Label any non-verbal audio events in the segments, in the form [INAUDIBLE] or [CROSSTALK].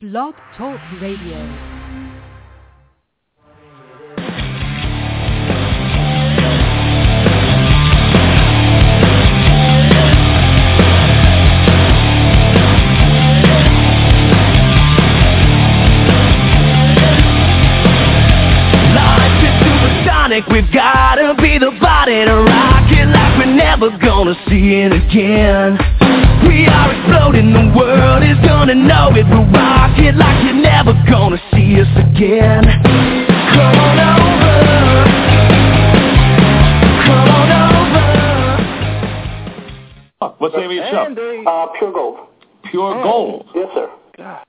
Blog Talk Radio. Life is super we've gotta be the body to rock it like we're never gonna see it again. We are exploding, the world is gonna know it. We'll rock it like you're never gonna see us again. Come on over. Come on over. What's the name of your show? Andy. Uh, pure gold. Pure Gold. Yes, sir. God.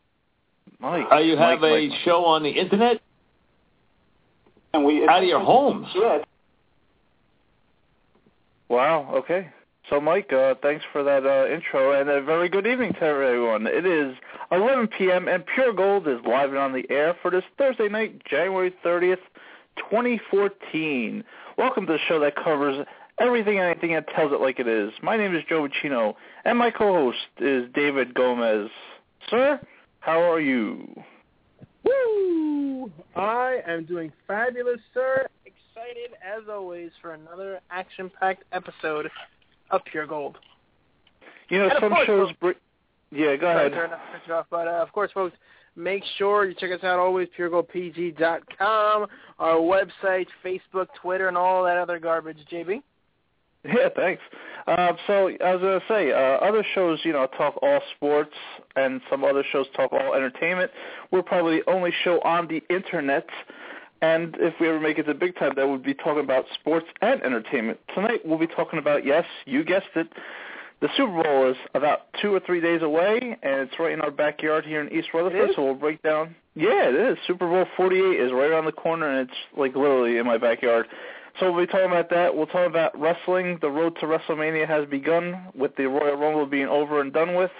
Mike. Uh, you have Mike, a Mike, Mike. show on the internet And we out of your homes. Yeah. Wow. Okay. So, Mike, uh, thanks for that uh, intro, and a very good evening to everyone. It is 11 p.m., and Pure Gold is live and on the air for this Thursday night, January 30th, 2014. Welcome to the show that covers everything and anything and tells it like it is. My name is Joe Vicino, and my co-host is David Gomez. Sir, how are you? Woo! I am doing fabulous, sir. Excited as always for another action-packed episode of Pure Gold. You know, And some course, shows... Br- yeah, go ahead. sir, to cut you off, but uh, of course, folks, make sure you check us out always puregoldpg.com, our website, Facebook, Twitter, and all that other garbage. JB. Yeah, thanks. Uh, so I was gonna say, uh, other shows, you know, talk all sports, and some other shows talk all entertainment. We're probably the only show on the internet, and if we ever make it to big time, that would be talking about sports and entertainment. Tonight we'll be talking about, yes, you guessed it, the Super Bowl is about two or three days away, and it's right in our backyard here in East Rutherford. So we'll break down. Yeah, it is. Super Bowl 48 is right around the corner, and it's like literally in my backyard. So we'll be talking about that. We'll talk about wrestling. The road to WrestleMania has begun with the Royal Rumble being over and done with.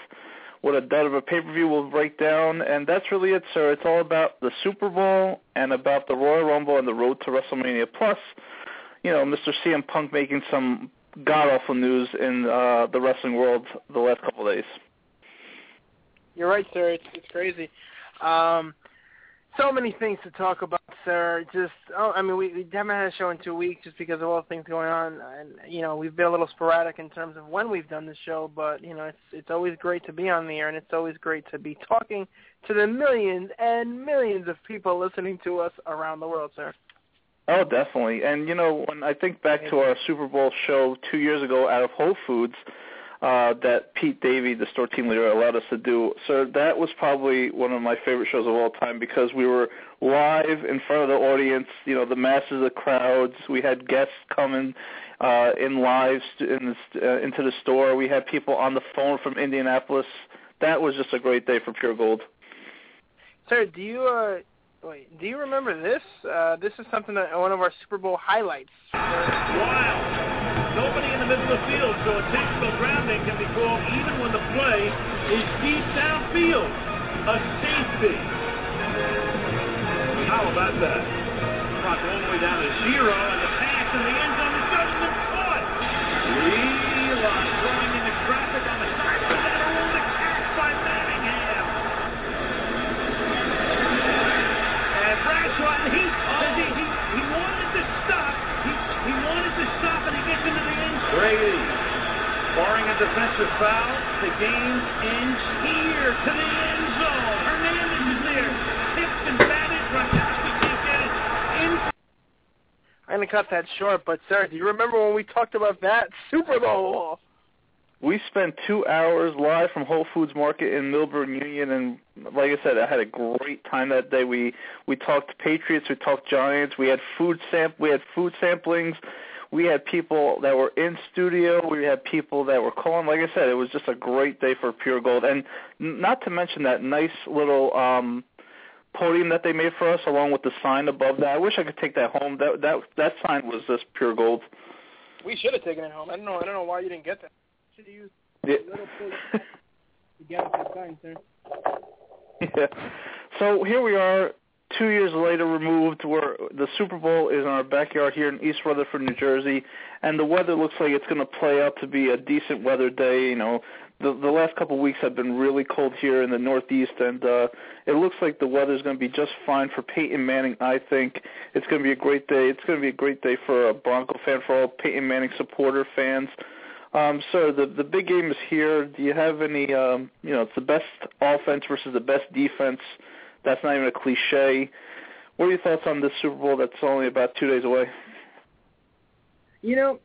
What a dud of a pay-per-view we'll break down. And that's really it, sir. It's all about the Super Bowl and about the Royal Rumble and the road to WrestleMania. Plus, you know, Mr. CM Punk making some god-awful news in uh, the wrestling world the last couple of days. You're right, sir. It's, it's crazy. Um, so many things to talk about, sir. Just, oh, I mean, we, we haven't had a show in two weeks just because of all the things going on, and you know, we've been a little sporadic in terms of when we've done the show. But you know, it's it's always great to be on the air, and it's always great to be talking to the millions and millions of people listening to us around the world, sir. Oh, definitely. And you know, when I think back to our Super Bowl show two years ago out of Whole Foods, uh, that Pete Davey, the store team leader, allowed us to do, so that was probably one of my favorite shows of all time because we were live in front of the audience. You know, the masses of crowds. We had guests coming uh, in live st- in the, st- uh, into the store. We had people on the phone from Indianapolis. That was just a great day for Pure Gold. Sir, do you uh wait? Do you remember this? Uh, this is something that one of our Super Bowl highlights. Wild. Nobody in the middle of the field, so intentional grounding can be called even when the play is deep downfield. A safety. How about that? Clock all the way down to zero, and the pass in the end zone is been caught. Defensive foul, the game's ends here to the end zone. Hernandez is there. Tipped and batted. Gronkowski can't get it. In I'm gonna cut that short, but sir, do you remember when we talked about that [LAUGHS] Super Bowl? We spent two hours live from Whole Foods Market in Millburn Union, and like I said, I had a great time that day. We we talked Patriots, we talked Giants, we had food sam we had food samplings, we had people that were in studio, we had people that were calling. Like I said, it was just a great day for Pure Gold, and not to mention that nice little um podium that they made for us, along with the sign above that. I wish I could take that home. That that that sign was just pure gold. We should have taken it home. I don't know. I don't know why you didn't get that. Should have used Yeah. a little to get that sign, sir. [LAUGHS] Yeah. So here we are, two years later removed, where the Super Bowl is in our backyard here in East Rutherford, New Jersey, and the weather looks like it's going to play out to be a decent weather day. You know, the the last couple of weeks have been really cold here in the Northeast, and uh, it looks like the weather's going to be just fine for Peyton Manning. I think it's going to be a great day. It's going to be a great day for a Bronco fan, for all Peyton Manning supporter fans. Um, so the the big game is here. Do you have any? Um, you know, it's the best offense versus the best defense. That's not even a cliche. What are your thoughts on this Super Bowl that's only about two days away? You know,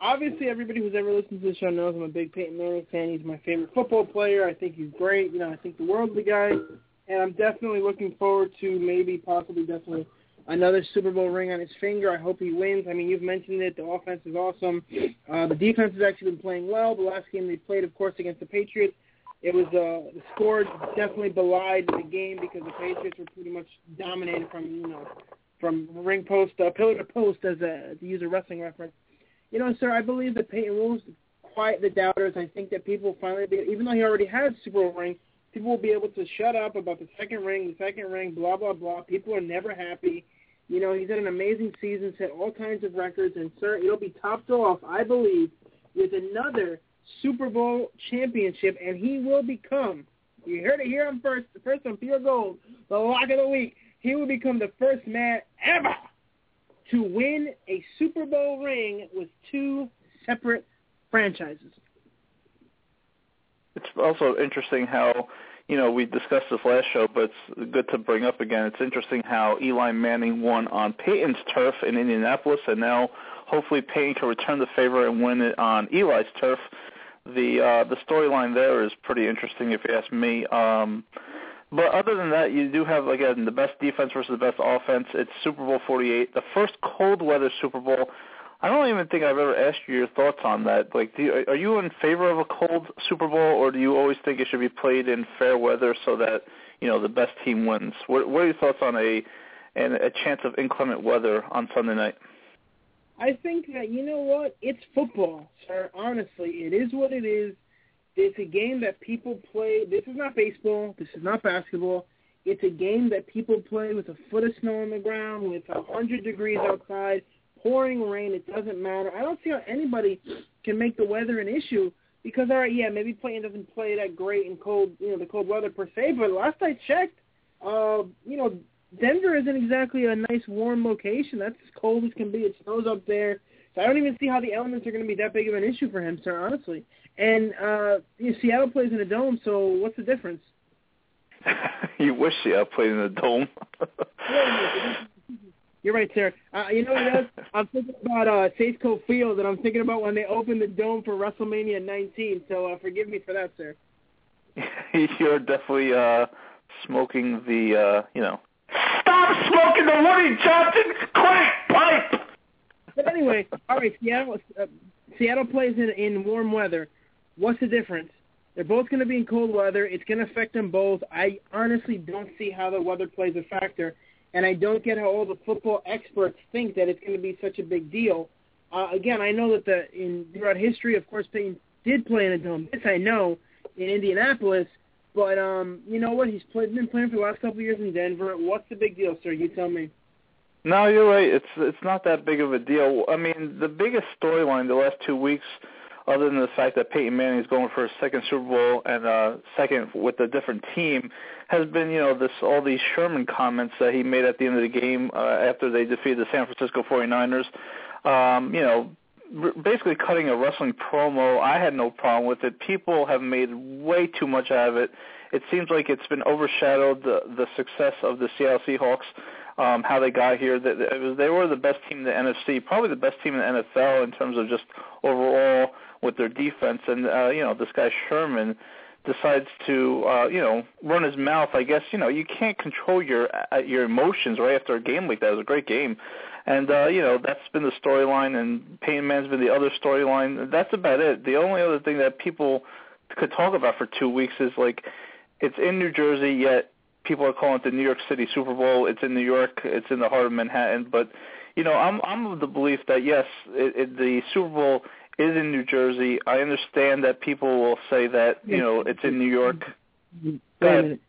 obviously everybody who's ever listened to the show knows I'm a big Peyton Manning fan. He's my favorite football player. I think he's great. You know, I think the world of the guy, and I'm definitely looking forward to maybe, possibly, definitely another Super Bowl ring on his finger. I hope he wins. I mean, you've mentioned it. The offense is awesome. Uh, the defense has actually been playing well. The last game they played, of course, against the Patriots, it was uh, the score definitely belied the game because the Patriots were pretty much dominated from you know from ring post uh, pillar to post as a to use a wrestling reference. You know, sir, I believe that Peyton will quiet the doubters. I think that people finally, be, even though he already has Super Bowl ring, people will be able to shut up about the second ring, the second ring, blah blah blah. People are never happy. You know, he's had an amazing season, set all kinds of records, and sir, it'll be topped off, I believe, with another Super Bowl championship, and he will become. You heard it here on first, first on Pure Gold, the lock of the week. He will become the first man ever to win a Super Bowl ring with two separate franchises. It's also interesting how, you know, we discussed this last show, but it's good to bring up again. It's interesting how Eli Manning won on Peyton's turf in Indianapolis, and now hopefully Peyton can return the favor and win it on Eli's turf. The uh, the storyline there is pretty interesting, if you ask me. Um, but other than that, you do have again the best defense versus the best offense. It's Super Bowl 48, the first cold weather Super Bowl. I don't even think I've ever asked you your thoughts on that. Like, do you, are you in favor of a cold Super Bowl, or do you always think it should be played in fair weather so that you know the best team wins? What, what are your thoughts on a and a chance of inclement weather on Sunday night? I think that you know what, it's football, sir. Honestly, it is what it is. It's a game that people play. This is not baseball. This is not basketball. It's a game that people play with a foot of snow on the ground, with a hundred degrees outside, pouring rain. It doesn't matter. I don't see how anybody can make the weather an issue because, all right, yeah, maybe playing doesn't play that great in cold, you know, the cold weather per se. But last I checked, uh, you know, Denver isn't exactly a nice warm location. That's as cold as can be. It snows up there. So I don't even see how the elements are going to be that big of an issue for him, sir, honestly. And uh, you know, Seattle plays in a dome, so what's the difference? [LAUGHS] you wish Seattle played in a dome. [LAUGHS] You're right, sir. Uh, you know what else? I'm thinking about uh, Safeco Field, and I'm thinking about when they opened the dome for WrestleMania 19. So uh, forgive me for that, sir. [LAUGHS] You're definitely uh, smoking the, uh, you know. Stop smoking the Woody Johnson crack pipe. But anyway, all right, Seattle. Uh, Seattle plays in in warm weather. What's the difference? They're both going to be in cold weather. It's going to affect them both. I honestly don't see how the weather plays a factor, and I don't get how all the football experts think that it's going to be such a big deal. Uh, again, I know that the in throughout history, of course, Peyton did play in a dome. This I know in Indianapolis, but um, you know what? He's played, been playing for the last couple of years in Denver. What's the big deal, sir? You tell me. No, you're right. It's it's not that big of a deal. I mean, the biggest storyline the last two weeks other than the fact that Peyton Manning is going for his second Super Bowl and uh second with a different team, has been you know this all these Sherman comments that he made at the end of the game uh, after they defeated the San Francisco 49ers. Um, you know, basically cutting a wrestling promo. I had no problem with it. People have made way too much out of it. It seems like it's been overshadowed the the success of the Seattle Seahawks. Um, how they got here, that it was they were the best team in the NFC, probably the best team in the NFL in terms of just overall with their defense. And uh, you know, this guy Sherman decides to uh, you know run his mouth. I guess you know you can't control your uh, your emotions right after a game like that. It was a great game. And uh, you know that's been the storyline, and Pain Man's been the other storyline. That's about it. The only other thing that people could talk about for two weeks is like it's in New Jersey, yet people are calling it the New York City Super Bowl. It's in New York. It's in the heart of Manhattan. But you know, I'm I'm of the belief that yes, it, it, the Super Bowl is in New Jersey. I understand that people will say that you know it's in New York. Wait a minute.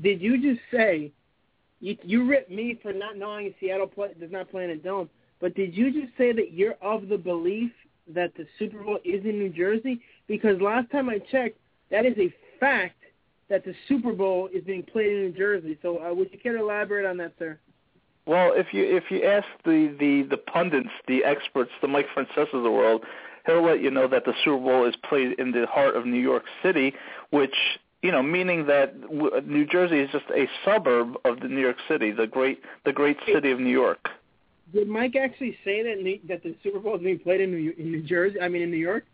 Did you just say you you ripped me for not knowing Seattle play, does not play in a dome? But did you just say that you're of the belief that the Super Bowl is in New Jersey? Because last time I checked, that is a fact that the Super Bowl is being played in New Jersey. So uh, would you care to elaborate on that, sir? Well, if you if you ask the the the pundits, the experts, the Mike Francesa of the world, he'll let you know that the Super Bowl is played in the heart of New York City, which you know, meaning that New Jersey is just a suburb of the New York City, the great the great city of New York. Did Mike actually say that that the Super Bowl is being played in New, in New Jersey? I mean, in New York.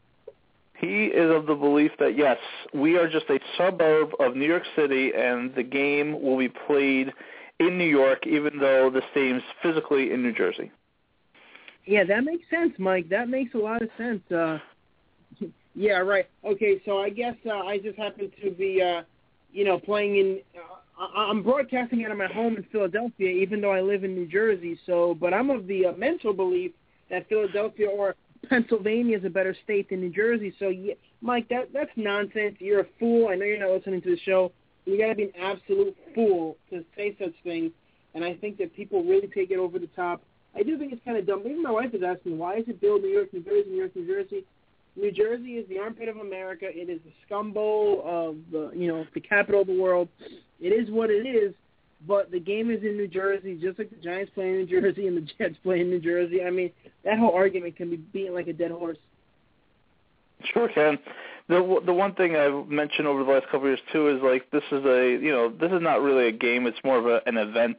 He is of the belief that yes, we are just a suburb of New York City, and the game will be played in New York, even though the stadium's physically in New Jersey. Yeah, that makes sense, Mike. That makes a lot of sense. Uh, yeah, right. Okay, so I guess uh, I just happen to be, uh, you know, playing in. Uh, I'm broadcasting out of my home in Philadelphia, even though I live in New Jersey. So, but I'm of the uh, mental belief that Philadelphia or Pennsylvania is a better state than New Jersey. So, yeah, Mike, that that's nonsense. You're a fool. I know you're not listening to the show. You got to be an absolute fool to say such things. And I think that people really take it over the top. I do think it's kind of dumb. Even my wife is asking, why is it Bill New York, New Jersey, New York, New Jersey? New Jersey is the armpit of America. It is the scumbo of the, you know, the capital of the world. It is what it is. But the game is in New Jersey, just like the Giants play in New Jersey and the Jets play in New Jersey. I mean, that whole argument can be beaten like a dead horse. Sure can. The the one thing I've mentioned over the last couple of years too is like this is a you know this is not really a game. It's more of a, an event.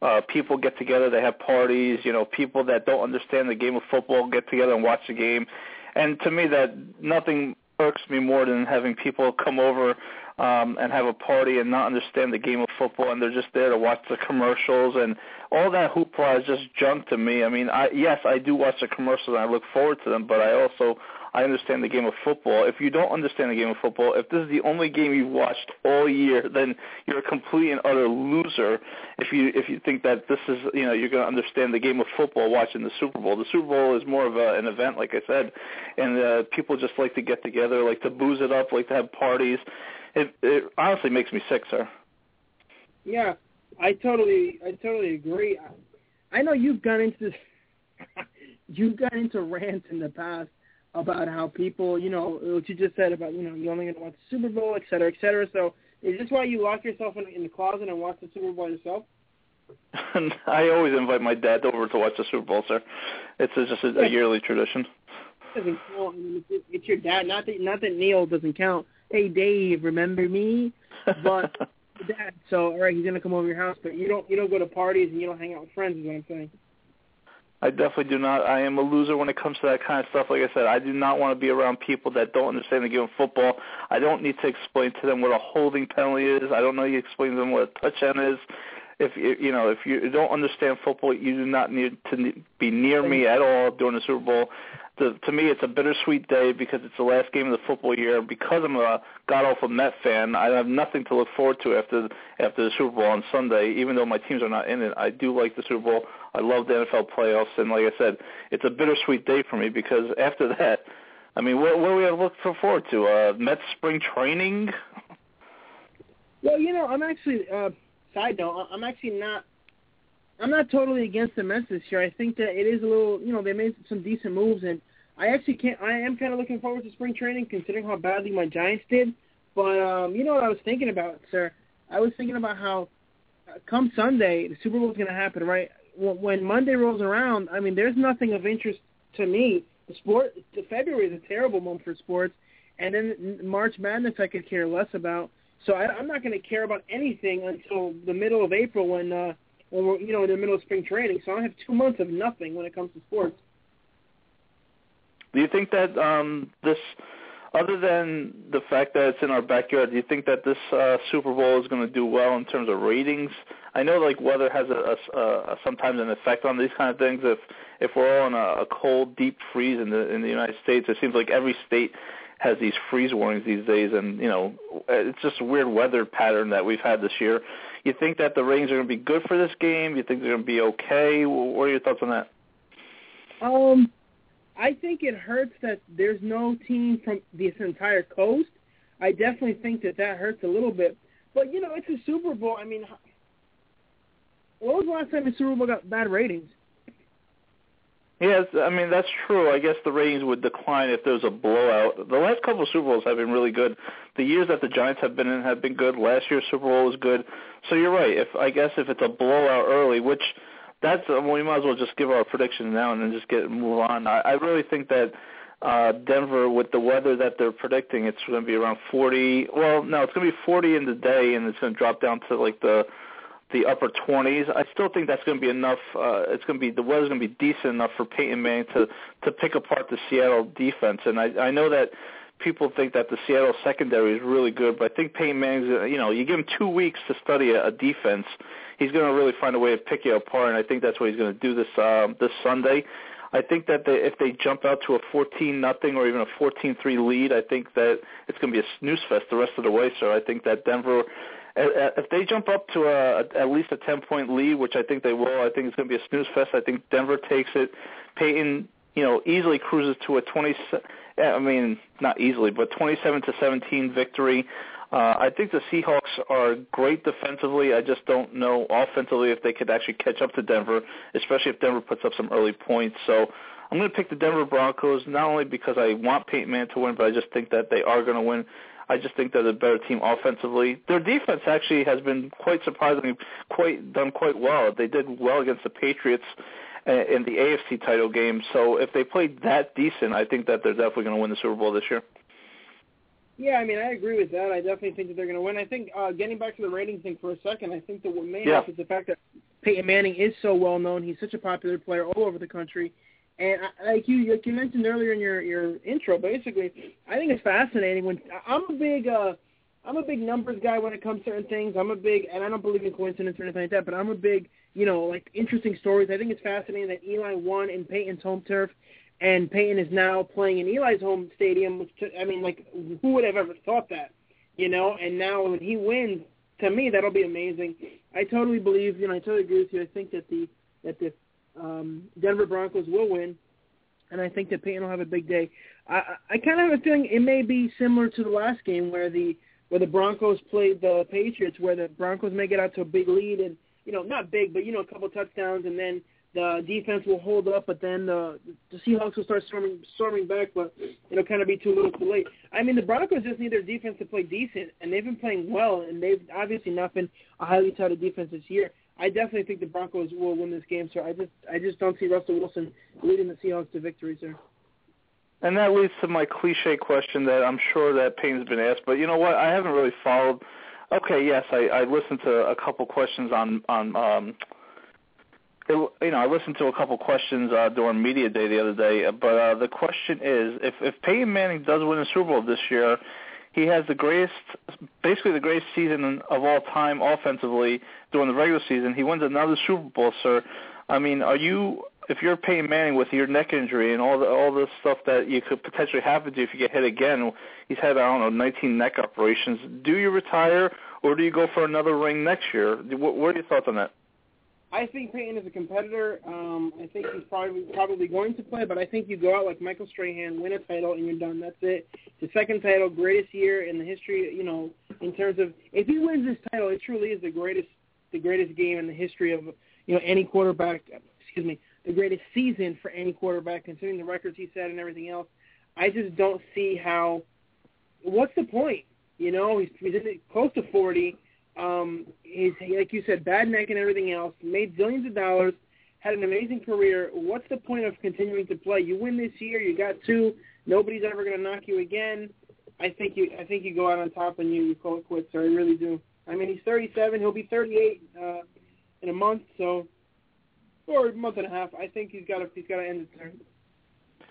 Uh, people get together, they have parties. You know, people that don't understand the game of football get together and watch the game. And to me, that nothing irks me more than having people come over um, and have a party and not understand the game of football, and they're just there to watch the commercials and all that hoopla is just junk to me. I mean, I yes, I do watch the commercials and I look forward to them, but I also I understand the game of football. If you don't understand the game of football, if this is the only game you've watched all year, then you're a complete and utter loser. If you if you think that this is you know you're going to understand the game of football watching the Super Bowl. The Super Bowl is more of a, an event, like I said, and uh, people just like to get together, like to booze it up, like to have parties. It it honestly makes me sick, sir. Yeah, I totally I totally agree. I know you've gone into this. [LAUGHS] you've gone into rants in the past about how people, you know, what you just said about, you know, you only going to watch the Super Bowl, et cetera, et cetera. So is this why you lock yourself in, in the closet and watch the Super Bowl yourself? [LAUGHS] I always invite my dad over to watch the Super Bowl, sir. It's just a, a yearly tradition. Doesn't count. I mean, it's your dad. Not that not that Neil doesn't count. Hey, Dave, remember me? But [LAUGHS] dad. So all right, he's gonna come over your house, but you don't you don't go to parties and you don't hang out with friends. Is what I'm saying. I definitely do not. I am a loser when it comes to that kind of stuff. Like I said, I do not want to be around people that don't understand the game of football. I don't need to explain to them what a holding penalty is. I don't need to explain to them what a touchdown is. If you you know if you don't understand football, you do not need to be near me at all during the Super Bowl to, to me, it's a bittersweet day because it's the last game of the football year. Because I'm a god awful Met fan, I have nothing to look forward to after after the Super Bowl on Sunday. Even though my teams are not in it, I do like the Super Bowl. I love the NFL playoffs, and like I said, it's a bittersweet day for me because [LAUGHS] after that, I mean, what, what do we have to look forward to? Uh, Mets spring training. Well, you know, I'm actually. Uh, side note, I'm actually not I'm not totally against the Mets this year. I think that it is a little, you know, they made some decent moves, and I actually can't. I am kind of looking forward to spring training, considering how badly my Giants did. But um, you know what I was thinking about, sir? I was thinking about how uh, come Sunday the Super Bowl is going to happen, right? When Monday rolls around, I mean, there's nothing of interest to me. The sport, February is a terrible month for sports, and then March Madness I could care less about. So I, I'm not going to care about anything until the middle of April when uh, when we're you know in the middle of spring training. So I have two months of nothing when it comes to sports. Do you think that um, this, other than the fact that it's in our backyard, do you think that this uh, Super Bowl is going to do well in terms of ratings? I know like weather has a, a, a sometimes an effect on these kind of things. If if we're all in a, a cold, deep freeze in the in the United States, it seems like every state has these freeze warnings these days, and you know it's just a weird weather pattern that we've had this year. You think that the ratings are going to be good for this game? You think they're going to be okay? What are your thoughts on that? Um, I think it hurts that there's no team from this entire coast. I definitely think that that hurts a little bit. But you know, it's a Super Bowl. I mean, what was the last time the Super Bowl got bad ratings? Yes, I mean that's true. I guess the ratings would decline if there was a blowout. The last couple of Super Bowls have been really good. The years that the Giants have been in have been good. Last year's Super Bowl was good. So you're right. If I guess if it's a blowout early, which that's well, we might as well just give our predictions now and then just get move on. I, I really think that uh Denver with the weather that they're predicting, it's going to be around 40. Well, no, it's going to be 40 in the day, and it's going to drop down to like the the upper 20s. I still think that's going to be enough. Uh, it's going to be the weather's going to be decent enough for Peyton Manning to to pick apart the Seattle defense. And I I know that people think that the Seattle secondary is really good, but I think Peyton Manning's uh, you know you give him two weeks to study a, a defense, he's going to really find a way to pick you apart. And I think that's what he's going to do this um, this Sunday. I think that they, if they jump out to a 14 nothing or even a 14-3 lead, I think that it's going to be a snooze fest the rest of the way. So I think that Denver Uh, uh, if they jump up to a, at least a 10 point lead, which I think they will, I think it's going to be a snooze fest. I think Denver takes it. Peyton, you know, easily cruises to a 20. I mean, not easily, but 27 to 17 victory. Uh, I think the Seahawks are great defensively. I just don't know offensively if they could actually catch up to Denver, especially if Denver puts up some early points. So I'm going to pick the Denver Broncos not only because I want Peyton Manning to win, but I just think that they are going to win. I just think they're the better team offensively. Their defense actually has been quite surprisingly quite done quite well. They did well against the Patriots in the AFC title game. So if they played that decent, I think that they're definitely going to win the Super Bowl this year. Yeah, I mean, I agree with that. I definitely think that they're going to win. I think uh, getting back to the ratings thing for a second, I think the main yeah. help is the fact that Peyton Manning is so well known. He's such a popular player all over the country. And like you, like you mentioned earlier in your your intro, basically, I think it's fascinating. When I'm a big, uh, I'm a big numbers guy when it comes to certain things. I'm a big, and I don't believe in coincidence or anything like that. But I'm a big, you know, like interesting stories. I think it's fascinating that Eli won in Peyton's home turf, and Peyton is now playing in Eli's home stadium. Which I mean, like, who would have ever thought that? You know, and now when he wins, to me, that'll be amazing. I totally believe, you know, I totally agree with you. I think that the that the um, Denver Broncos will win, and I think that Peyton will have a big day. I, I kind of have a feeling it may be similar to the last game where the where the Broncos played the Patriots, where the Broncos may get out to a big lead and you know not big, but you know a couple touchdowns, and then the defense will hold up, but then the the Seahawks will start storming storming back, but it'll kind of be too little, too late. I mean, the Broncos just need their defense to play decent, and they've been playing well, and they've obviously not been a highly touted defense this year. I definitely think the Broncos will win this game, sir. I just I just don't see Russell Wilson leading the Seahawks to victory, sir. And that leads to my cliche question that I'm sure that Payne's been asked, but you know what? I haven't really followed. Okay, yes, I, I listened to a couple questions on on. um it, you know, I listened to a couple questions uh, during media day the other day, but uh, the question is, if if Peyton Manning does win the Super Bowl this year, he has the greatest, basically the greatest season of all time offensively during the regular season. He wins another Super Bowl, sir. I mean, are you, if you're Peyton Manning with your neck injury and all the all the stuff that you could potentially happen to if you get hit again, he's had I don't know 19 neck operations. Do you retire or do you go for another ring next year? What, what are your thoughts on that? I think Peyton is a competitor. Um, I think he's probably probably going to play, but I think you go out like Michael Strahan, win a title, and you're done. That's it. The second title, greatest year in the history. You know, in terms of if he wins this title, it truly is the greatest the greatest game in the history of you know any quarterback. Excuse me, the greatest season for any quarterback, considering the records he set and everything else. I just don't see how. What's the point? You know, he's he's close to forty um, he's like you said, bad neck and everything else. Made zillions of dollars, had an amazing career. What's the point of continuing to play? You win this year, you got two. Nobody's ever going to knock you again. I think you, I think you go out on top and you, you call it quits. I really do. I mean, he's 37. He'll be 38 uh, in a month, so or a month and a half. I think he's got to, he's got to end it there.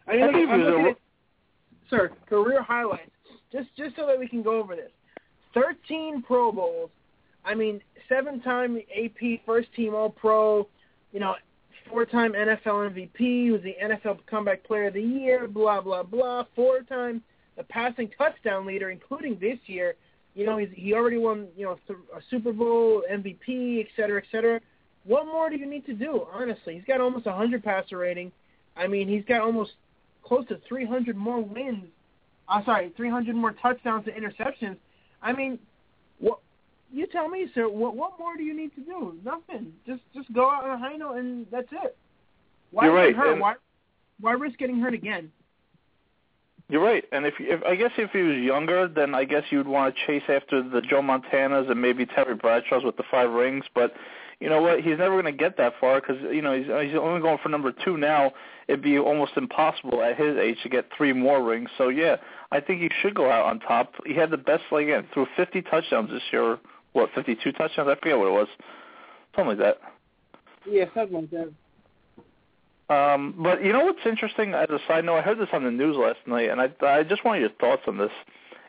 I mean, I look, I'm he was looking at, sir, career highlights. Just, just so that we can go over this. 13 Pro Bowls, I mean, seven-time AP first-team All-Pro, you know, four-time NFL MVP, was the NFL Comeback Player of the Year, blah blah blah. Four-time the passing touchdown leader, including this year. You know, he's, he already won, you know, a Super Bowl MVP, et cetera, et cetera. What more do you need to do? Honestly, he's got almost a hundred passer rating. I mean, he's got almost close to 300 more wins. I'm sorry, 300 more touchdowns to interceptions. I mean, what you tell me, sir. What what more do you need to do? Nothing. Just just go out on a high note, and that's it. Why You're right, and- Why why risk getting hurt again? You're right, and if, if I guess if he was younger, then I guess you'd want to chase after the Joe Montanas and maybe Terry Bradshaws with the five rings. But you know what? He's never going to get that far because you know he's he's only going for number two now. It'd be almost impossible at his age to get three more rings. So yeah, I think he should go out on top. He had the best like again threw 50 touchdowns this year. What 52 touchdowns? I forget what it was. Something like that. Yeah, something like that. Um, but you know what's interesting? As a side note, I heard this on the news last night, and I I just want your thoughts on this.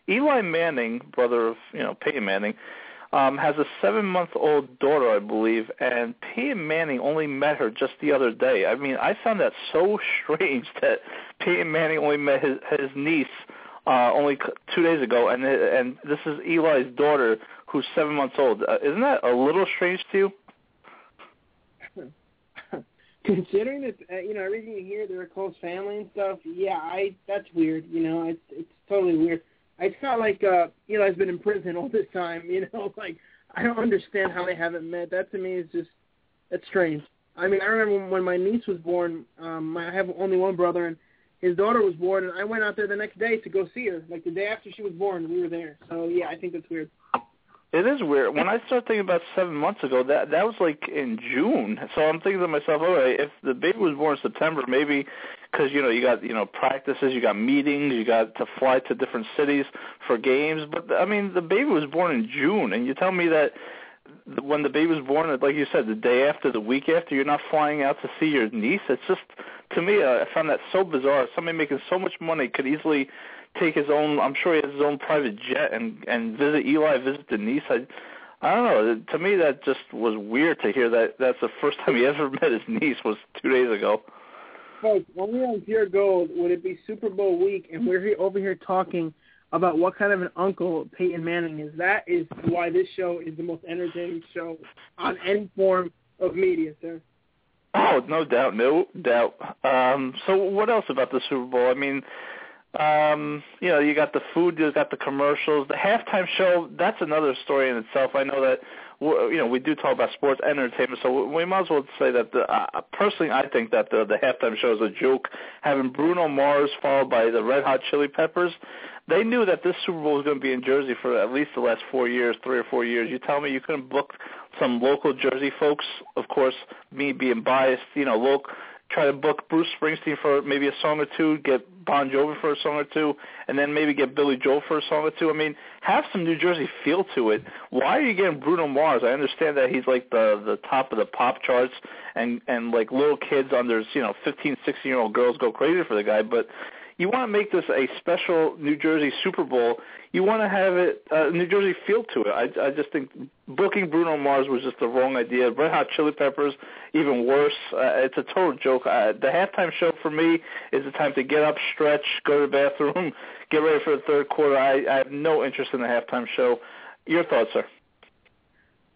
Eli Manning, brother of you know Peyton Manning, um, has a seven-month-old daughter, I believe, and Peyton Manning only met her just the other day. I mean, I found that so [LAUGHS] strange that Peyton Manning only met his his niece uh, only two days ago, and and this is Eli's daughter who's seven months old. Uh, isn't that a little strange to you? [LAUGHS] Considering that uh, you know everything you hear, they're a close family and stuff. Yeah, I that's weird. You know, it's it's totally weird. I it's not like uh Eli's been in prison all this time. [LAUGHS] You know, like I don't understand how they haven't met. That to me is just that's strange. I mean, I remember when my niece was born. Um, I have only one brother, and his daughter was born, and I went out there the next day to go see her. Like the day after she was born, we were there. So yeah, I think that's weird. It is weird. When I started thinking about seven months ago, that that was like in June. So I'm thinking to myself, all right, if the baby was born in September, maybe because you know you got you know practices, you got meetings, you got to fly to different cities for games. But I mean, the baby was born in June, and you tell me that when the baby was born, like you said, the day after, the week after, you're not flying out to see your niece. It's just to me, I found that so bizarre. Somebody making so much money could easily take his own. I'm sure he has his own private jet and and visit Eli, visit Denise. I I don't know. To me, that just was weird to hear that. That's the first time he ever [LAUGHS] met his niece was two days ago. Folks, when we're on Pure Gold, would it be Super Bowl week, and we're here, over here talking about what kind of an uncle Peyton Manning is? That is why this show is the most entertaining show on any form of media, sir. Oh, no doubt, no doubt. Um, so, what else about the Super Bowl? I mean, um, you know, you got the food, you got the commercials, the halftime show. That's another story in itself. I know that you know we do talk about sports entertainment, so we might as well say that the, uh, personally, I think that the the halftime show is a joke. Having Bruno Mars followed by the Red Hot Chili Peppers, they knew that this Super Bowl was going to be in Jersey for at least the last four years, three or four years. You tell me you couldn't book some local Jersey folks? Of course, me being biased, you know, local try to book Bruce Springsteen for maybe a song or two, get Bon Jovi for a song or two, and then maybe get Billy Joel for a song or two. I mean, have some New Jersey feel to it. Why are you getting Bruno Mars? I understand that he's like the the top of the pop charts, and and like little kids under you know 15, 16 year old girls go crazy for the guy, but you want to make this a special New Jersey Super Bowl. You want to have it uh, New Jersey feel to it. I, I just think booking Bruno Mars was just the wrong idea. Red Hot Chili Peppers, even worse. Uh, it's a total joke. Uh, the halftime show for me is the time to get up, stretch, go to the bathroom, [LAUGHS] get ready for the third quarter. I, I have no interest in the halftime show. Your thoughts, sir?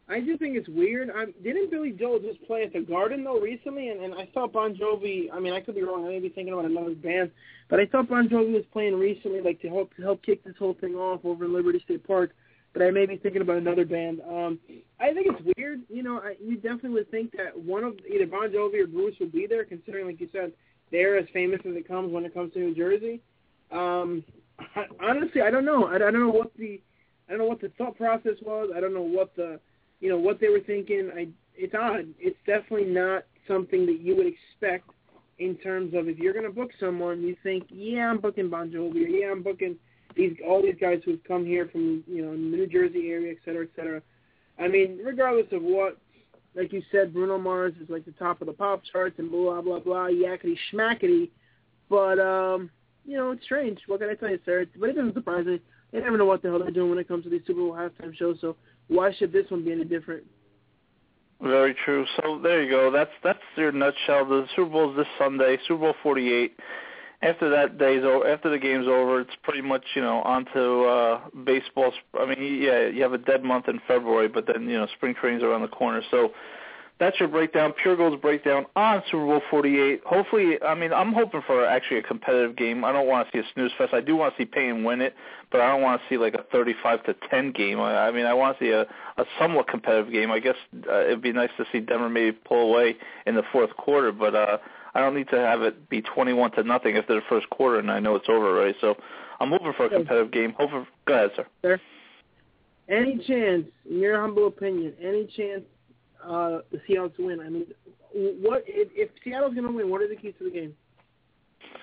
I just think it's weird. I, didn't Billy Joel just play at the Garden though recently? And, and I thought Bon Jovi. I mean, I could be wrong. I may be thinking about another band, but I thought Bon Jovi was playing recently, like to help to help kick this whole thing off over in Liberty State Park. But I may be thinking about another band. Um, I think it's weird. You know, I, you definitely would think that one of either Bon Jovi or Bruce would be there, considering, like you said, they're as famous as it comes when it comes to New Jersey. Um, I, honestly, I don't know. I, I don't know what the I don't know what the thought process was. I don't know what the you know what they were thinking. I it's odd. It's definitely not something that you would expect in terms of if you're going to book someone, you think, yeah, I'm booking Bon Jovi, or yeah, I'm booking these all these guys who've come here from you know the New Jersey area, et cetera, et cetera. I mean, regardless of what, like you said, Bruno Mars is like the top of the pop charts and blah blah blah, yakety schmackety. But um, you know, it's strange. What can I tell you, sir? But it doesn't surprise me. They never know what the hell they're doing when it comes to these Super Bowl halftime shows. So why should this one be any different? Very true. So there you go. That's that's your nutshell. The Super Bowl is this Sunday, Super Bowl 48. After that day's over, after the game's over, it's pretty much you know onto uh, baseball. I mean, yeah, you have a dead month in February, but then you know spring training's around the corner. So that's your breakdown, Pure Gold's breakdown on Super Bowl 48. Hopefully, I mean, I'm hoping for actually a competitive game. I don't want to see a snooze fest. I do want to see Payne win it, but I don't want to see like a 35 to 10 game. I, I mean, I want to see a, a somewhat competitive game. I guess uh, it'd be nice to see Denver maybe pull away in the fourth quarter, but uh, I don't need to have it be 21 to nothing after the first quarter, and I know it's over already. So I'm hoping for a competitive game. Hoping. Go ahead, sir. Sir, any chance, in your humble opinion, any chance uh, the to win? I mean, what if, if Seattle's going to win? What are the keys to the game?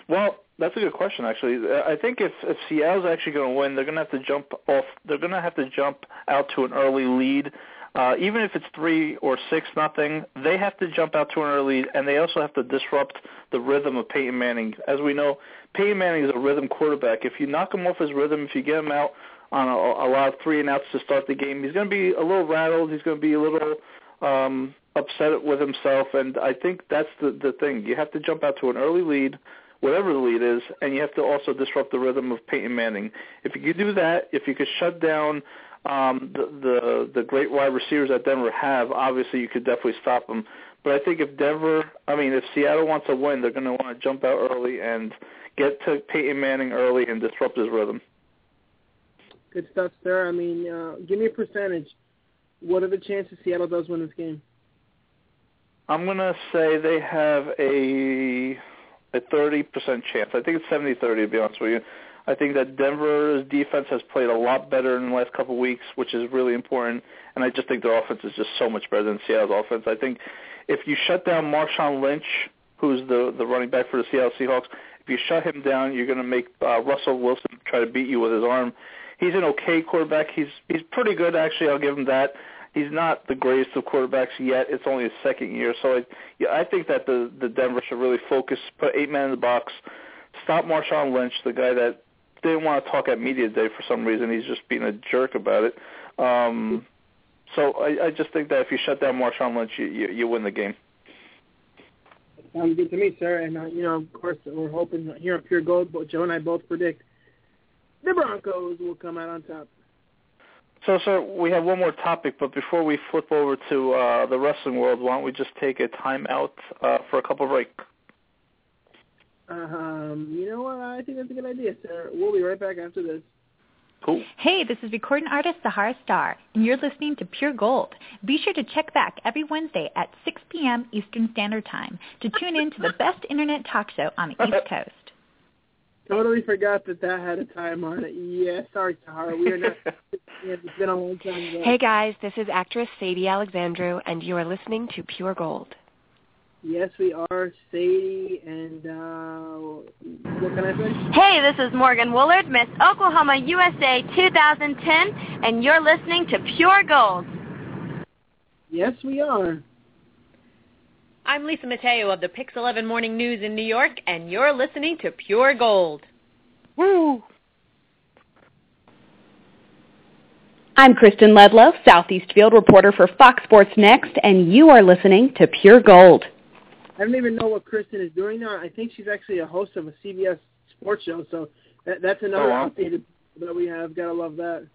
Well, that's a good question. Actually, I think if if Seattle's actually going to win, they're going to have to jump off. They're going to have to jump out to an early lead. Uh, even if it's three or six nothing, they have to jump out to an early lead, and they also have to disrupt the rhythm of Peyton Manning. As we know, Peyton Manning is a rhythm quarterback. If you knock him off his rhythm, if you get him out on a, a lot of three and outs to start the game, he's going to be a little rattled. He's going to be a little um, upset it with himself, and I think that's the the thing. You have to jump out to an early lead whatever the lead is, and you have to also disrupt the rhythm of Peyton Manning. If you could do that, if you could shut down um, the, the the great wide receivers that Denver have, obviously you could definitely stop them. But I think if Denver, I mean, if Seattle wants to win, they're going to want to jump out early and get to Peyton Manning early and disrupt his rhythm. Good stuff, sir. I mean, uh, give me a percentage. What are the chances Seattle does win this game? I'm to say they have a a 30% chance. I think it's 70-30 to be honest with you. I think that Denver's defense has played a lot better in the last couple of weeks, which is really important. And I just think their offense is just so much better than Seattle's offense. I think if you shut down Marshawn Lynch, who's the the running back for the Seattle Seahawks, if you shut him down, you're going to make uh, Russell Wilson try to beat you with his arm. He's an okay quarterback. He's he's pretty good actually. I'll give him that. He's not the greatest of quarterbacks yet. It's only his second year, so I, yeah, I think that the the Denver should really focus, put eight men in the box, stop Marshawn Lynch, the guy that didn't want to talk at media day for some reason. He's just being a jerk about it. Um, so I, I just think that if you shut down Marshawn Lynch, you, you, you win the game. Sounds good to me, sir. And uh, you know, of course, we're hoping here at Pure Gold, but Joe and I both predict the Broncos will come out on top. So, sir, we have one more topic, but before we flip over to uh, the wrestling world, why don't we just take a time out uh, for a couple break? Um, you know what? I think that's a good idea, sir. We'll be right back after this. Cool. Hey, this is recording artist Sahara Star, and you're listening to Pure Gold. Be sure to check back every Wednesday at 6 p.m. Eastern Standard Time to tune in to the best internet talk show on the East [LAUGHS] Coast. Totally forgot that that had a time on it. Yeah, sorry, Sahara. We are not. [LAUGHS] it's been a long time ago. Hey guys, this is actress Sadie Alexandru, and you are listening to Pure Gold. Yes, we are, Sadie, and uh, what can I say? Hey, this is Morgan Woolard, Miss Oklahoma USA 2010, and you're listening to Pure Gold. Yes, we are. I'm Lisa Mateo of the Pix 11 Morning News in New York, and you're listening to Pure Gold. Woo! I'm Kristen Ledlow, Southeast Field reporter for Fox Sports Next, and you are listening to Pure Gold. I don't even know what Kristen is doing now. I think she's actually a host of a CBS sports show, so that, that's another Oh, wow. updated that we have. Gotta love that.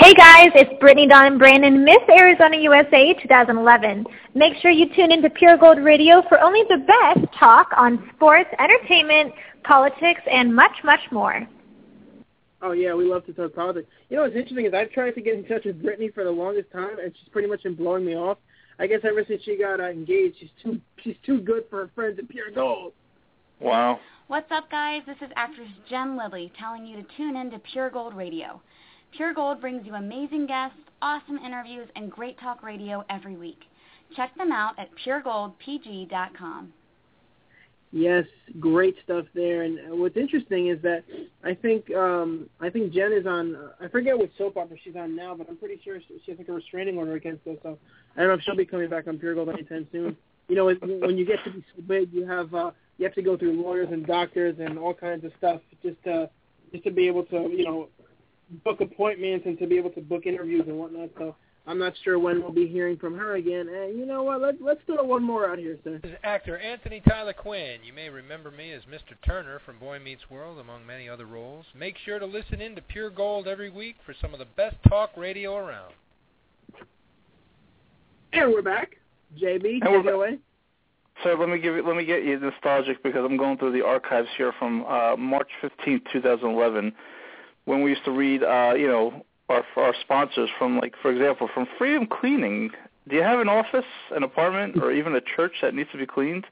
Hey guys, it's Brittany Dawn and Brannon, Miss Arizona USA 2011. Make sure you tune into Pure Gold Radio for only the best talk on sports, entertainment, politics, and much, much more. Oh yeah, we love to talk politics. You know what's interesting is I've tried to get in touch with Brittany for the longest time, and she's pretty much been blowing me off. I guess ever since she got uh, engaged, she's too she's too good for her friends at Pure Gold. Wow. What's up, guys? This is actress Jen Lilly telling you to tune in to Pure Gold Radio. Pure Gold brings you amazing guests, awesome interviews, and great talk radio every week. Check them out at puregoldpg.com. Yes, great stuff there. And uh, what's interesting is that I think um I think Jen is on. Uh, I forget what soap opera she's on now, but I'm pretty sure she has like a restraining order against us. So I don't know if she'll be coming back on Pure Gold anytime soon. You know, when when you get to be so big, you have uh you have to go through lawyers and doctors and all kinds of stuff just to just to be able to you know book appointments and to be able to book interviews and whatnot. So I'm not sure when we'll be hearing from her again. And you know what? Let, let's throw one more out here, sir. This is actor Anthony Tyler Quinn. You may remember me as Mr. Turner from Boy Meets World, among many other roles. Make sure to listen in to Pure Gold every week for some of the best talk radio around. And we're back. JB, And take we're it back. away. So let me give you, let me get you nostalgic because I'm going through the archives here from uh, March 15th, 2011, when we used to read, uh, you know, our our sponsors from like, for example, from Freedom Cleaning Do you have an office, an apartment, or even a church that needs to be cleaned?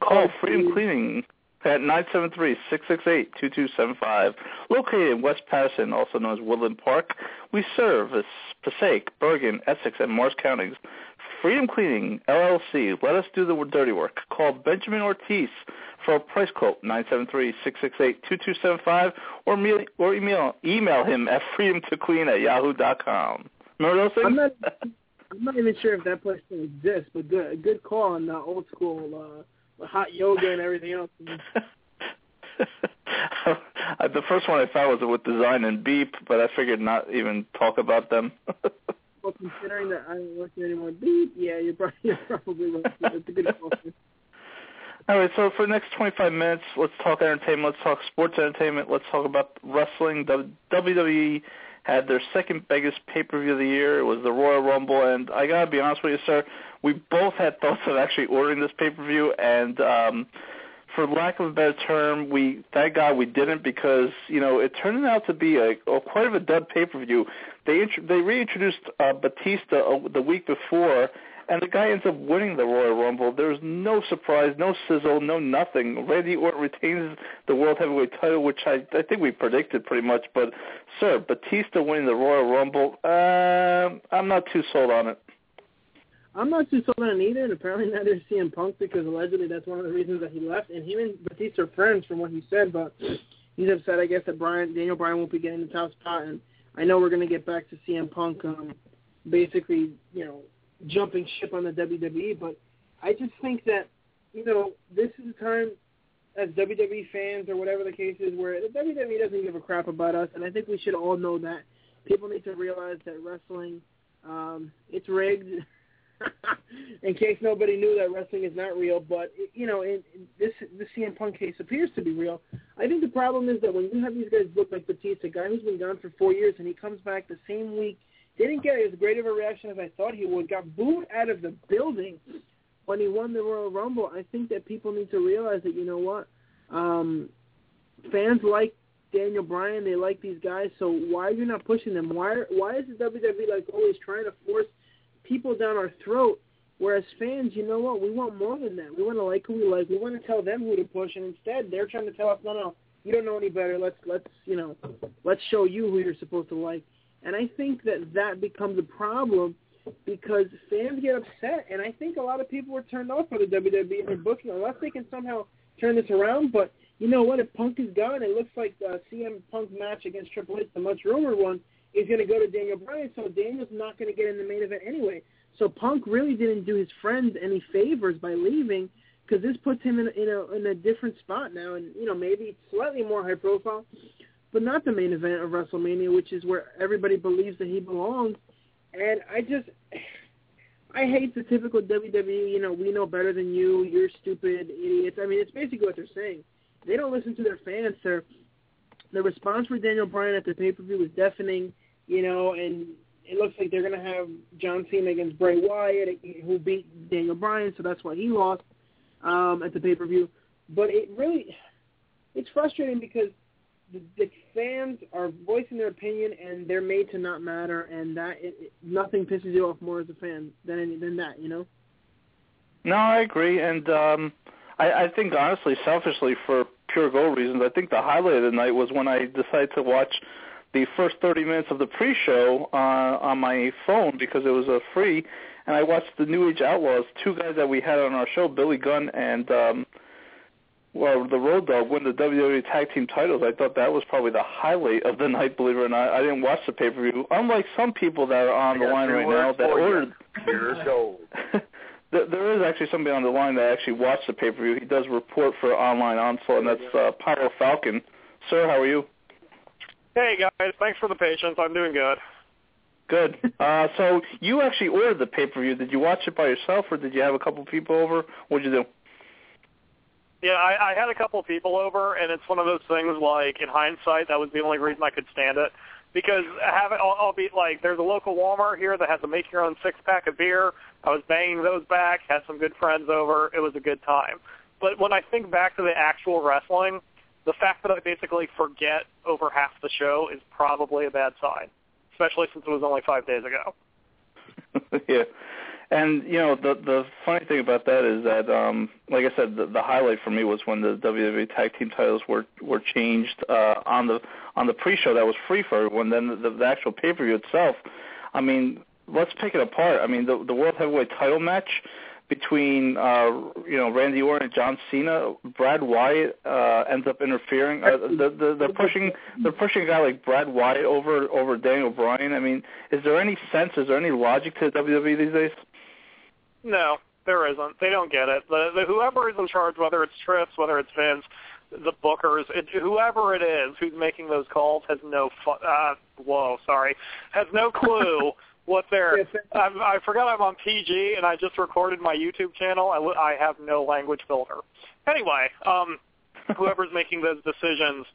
Call Freedom Cleaning at 973-668-2275. Located in West Paterson, also known as Woodland Park, we serve Passaic, Bergen, Essex, and Morris counties. Freedom Cleaning, LLC. Let us do the dirty work. Call Benjamin Ortiz for a price quote, 973-668-2275, or, mail, or email, email him at freedomtoclean at yahoo.com. Remember those things? I'm not, [LAUGHS] I'm not even sure if that place still exists, but good, a good call on the old school uh, hot yoga and everything else. [LAUGHS] the first one I found was with Design and Beep, but I figured not even talk about them. [LAUGHS] well, considering that I don't work there anymore, Beep, yeah, you're probably, [LAUGHS] you're probably right. It's a good call. [LAUGHS] All right, so for the next 25 minutes, let's talk entertainment. Let's talk sports entertainment. Let's talk about wrestling. WWE had their second biggest pay-per-view of the year. It was the Royal Rumble, and I gotta be honest with you, sir, we both had thoughts of actually ordering this pay-per-view, and um, for lack of a better term, we thank God we didn't because you know it turned out to be a, a quite of a dud pay-per-view. They they reintroduced uh, Batista uh, the week before, and the guy ends up winning the Royal Rumble. There's no surprise, no sizzle, no nothing. Randy Orton retains the World Heavyweight title, which I, I think we predicted pretty much. But, sir, Batista winning the Royal Rumble, uh, I'm not too sold on it. I'm not too sold on it either, and apparently [LAUGHS] neither is CM Punk because allegedly that's one of the reasons that he left. And him and Batista are friends from what he said, but he's upset, I guess, that Brian Daniel Bryan won't be getting the top spot. And I know we're going to get back to CM Punk um, basically, you know, jumping ship on the WWE, but I just think that you know this is a time as WWE fans or whatever the case is where the WWE doesn't give a crap about us, and I think we should all know that. People need to realize that wrestling, um, it's rigged. [LAUGHS] in case nobody knew that wrestling is not real, but you know, in, in this the CM Punk case appears to be real. I think the problem is that when you have these guys look like Batista, a guy who's been gone for four years, and he comes back the same week didn't get as great of a reaction as I thought he would. Got booed out of the building when he won the Royal Rumble. I think that people need to realize that you know what, um, fans like Daniel Bryan. They like these guys. So why are you not pushing them? Why why is the WWE like always trying to force people down our throat? Whereas fans, you know what? We want more than that. We want to like who we like. We want to tell them who to push, and instead they're trying to tell us, no, no, you don't know any better. Let's let's you know, let's show you who you're supposed to like. And I think that that becomes a problem because fans get upset, and I think a lot of people were turned off by the WWE and their booking unless they can somehow turn this around. But you know what? If Punk is gone, it looks like uh, the CM Punk match against Triple H, the much rumored one, is going to go to Daniel Bryan. So Daniel's not going to get in the main event anyway. So Punk really didn't do his friends any favors by leaving because this puts him in, in a in a different spot now, and you know maybe slightly more high profile but not the main event of WrestleMania, which is where everybody believes that he belongs. And I just, I hate the typical WWE. You know, we know better than you. You're stupid idiots. I mean, it's basically what they're saying. They don't listen to their fans. Their the response for Daniel Bryan at the pay per view was deafening. You know, and it looks like they're going to have John Cena against Bray Wyatt, who beat Daniel Bryan, so that's why he lost um, at the pay per view. But it really, it's frustrating because the, the fans are voicing their opinion and they're made to not matter, and that it, it, nothing pisses you off more as a fan than any, than that, you know. No, I agree, and um, I, I think honestly, selfishly, for pure gold reasons, I think the highlight of the night was when I decided to watch the first 30 minutes of the pre-show uh, on my phone because it was a uh, free, and I watched the New Age Outlaws, two guys that we had on our show, Billy Gunn and um, well, the Road Dog win the WWE Tag Team titles. I thought that was probably the highlight of the [LAUGHS] night. Believe it or not, I didn't watch the pay per view. Unlike some people that are on the line right now that ordered. Pure gold. [LAUGHS] there is actually somebody on the line that actually watched the pay per view. He does report for Online Onslaught, and that's uh, Pyro Falcon. Sir, how are you? Hey guys, thanks for the patience. I'm doing good. Good. Uh, so you actually ordered the pay per view. Did you watch it by yourself, or did you have a couple people over? What'd you do? Yeah, I, I had a couple of people over, and it's one of those things. Like in hindsight, that was the only reason I could stand it because having, I'll, I'll be like, there's a local Walmart here that has a make your own six pack of beer. I was banging those back, had some good friends over. It was a good time. But when I think back to the actual wrestling, the fact that I basically forget over half the show is probably a bad sign, especially since it was only five days ago. [LAUGHS] yeah. And you know the the funny thing about that is that, um, like I said, the, the highlight for me was when the WWE Tag Team titles were were changed uh, on the on the pre-show that was free for everyone. Then the, the actual pay-per-view itself, I mean, let's pick it apart. I mean, the the World Heavyweight Title match between uh, you know Randy Orton and John Cena, Brad Wyatt uh, ends up interfering. Uh, the, the, they're pushing they're pushing a guy like Brad Wyatt over over Daniel Bryan. I mean, is there any sense? Is there any logic to WWE these days? No, there isn't. They don't get it. The, the whoever is in charge, whether it's Trips, whether it's Vince, the bookers, it, whoever it is who's making those calls has no fu- uh whoa, sorry, has no clue [LAUGHS] what they're. I, I forgot I'm on PG and I just recorded my YouTube channel. I, I have no language filter. Anyway, um, [LAUGHS] whoever's making those decisions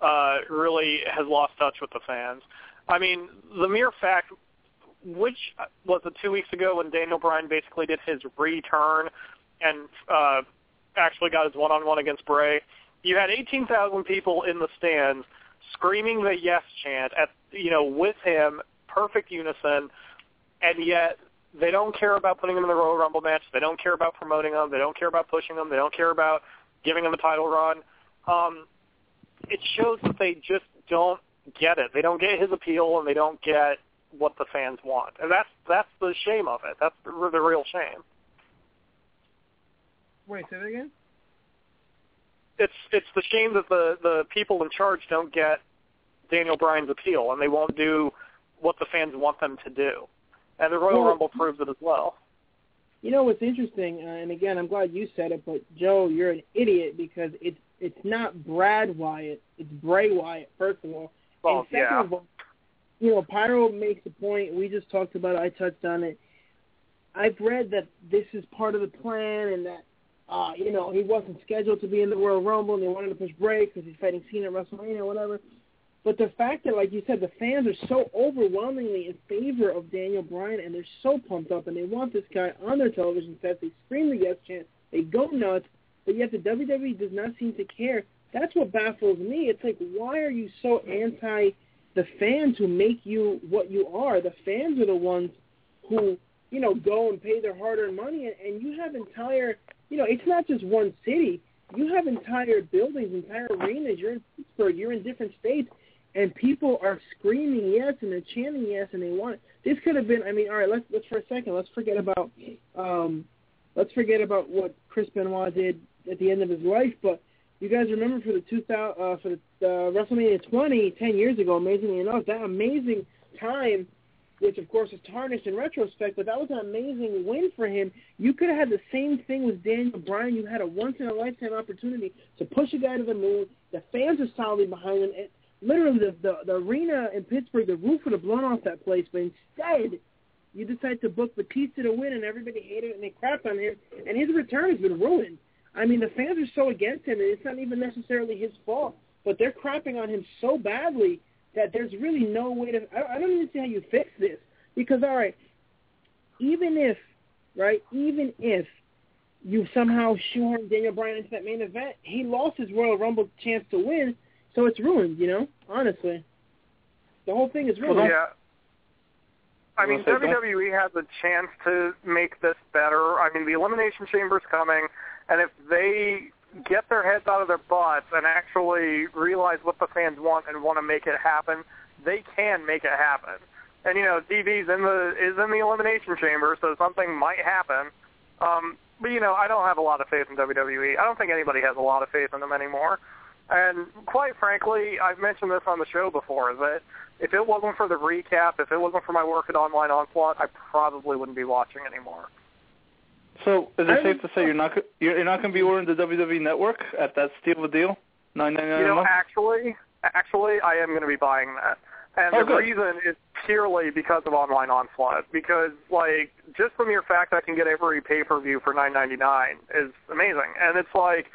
uh, really has lost touch with the fans. I mean, the mere fact, which was it two weeks ago when Daniel Bryan basically did his return and uh, actually got his one-on-one against Bray. You had 18,000 people in the stands screaming the yes chant at you know with him perfect unison, and yet they don't care about putting him in the Royal Rumble match. They don't care about promoting him. They don't care about pushing him. They don't care about giving him a title run. Um, it shows that they just don't get it. They don't get his appeal, and they don't get what the fans want, and that's that's the shame of it. That's the, the real shame. Wait, say that again. It's it's the shame that the the people in charge don't get Daniel Bryan's appeal, and they won't do what the fans want them to do. And the Royal Well, Rumble proves it as well. You know what's interesting, uh, and again, I'm glad you said it, but Joe, you're an idiot because it's it's not Brad Wyatt, it's Bray Wyatt. First of all, Well, and second yeah. of all, you know, Pyro makes a point. We just talked about it. I touched on it. I've read that this is part of the plan, and that uh, you know he wasn't scheduled to be in the Royal Rumble, and they wanted to push Bray because he's fighting Cena at WrestleMania or whatever. But the fact that, like you said, the fans are so overwhelmingly in favor of Daniel Bryan, and they're so pumped up, and they want this guy on their television sets. They scream the yes chant, they go nuts, but yet the WWE does not seem to care. That's what baffles me. It's like, why are you so anti the fans who make you what you are? The fans are the ones who, you know, go and pay their hard-earned money, and, and you have entire, you know, it's not just one city. You have entire buildings, entire arenas. You're in Pittsburgh. You're in different states and people are screaming yes and they're chanting yes and they want it. This could have been. I mean, all right. Let's let's for a second. Let's forget about um, let's forget about what Chris Benoit did at the end of his life. But you guys remember for the 2000 uh, for the uh, WrestleMania 20 ten years ago, amazingly enough, that amazing time, which of course is tarnished in retrospect, but that was an amazing win for him. You could have had the same thing with Daniel Bryan. You had a once in a lifetime opportunity to push a guy to the moon. The fans are solidly behind him. And, literally the, the the arena in Pittsburgh, the roof would have blown off that place, but instead you decide to book Batista to win, and everybody hated it and they crapped on him, and his return has been ruined. I mean, the fans are so against him, and it's not even necessarily his fault, but they're crapping on him so badly that there's really no way to. I, I don't even see how you fix this because all right, even if right, even if you somehow shoehorn Daniel Bryan into that main event, he lost his Royal Rumble chance to win so it's ruined, you know. Honestly, the whole thing is ruined. Yeah. I mean, WWE has a chance to make this better. I mean, the Elimination Chamber's coming, and if they get their heads out of their butts and actually realize what the fans want and want to make it happen, they can make it happen. And you know, DB's in the is in the Elimination Chamber, so something might happen. Um, but you know, I don't have a lot of faith in WWE. I don't think anybody has a lot of faith in them anymore. And quite frankly, I've mentioned this on the show before that if it wasn't for the recap, if it wasn't for my work at Online Onslaught, I probably wouldn't be watching anymore. So is it safe to say you're not you're you're not going to be ordering the WWE Network at that steal of a deal, nine ninety nine You know, month? actually, actually, I am going to be buying that. And Oh, the good. reason is purely because of Online Onslaught. Because, like, just the mere fact I can get every pay-per-view for nine ninety nine is amazing. And it's like,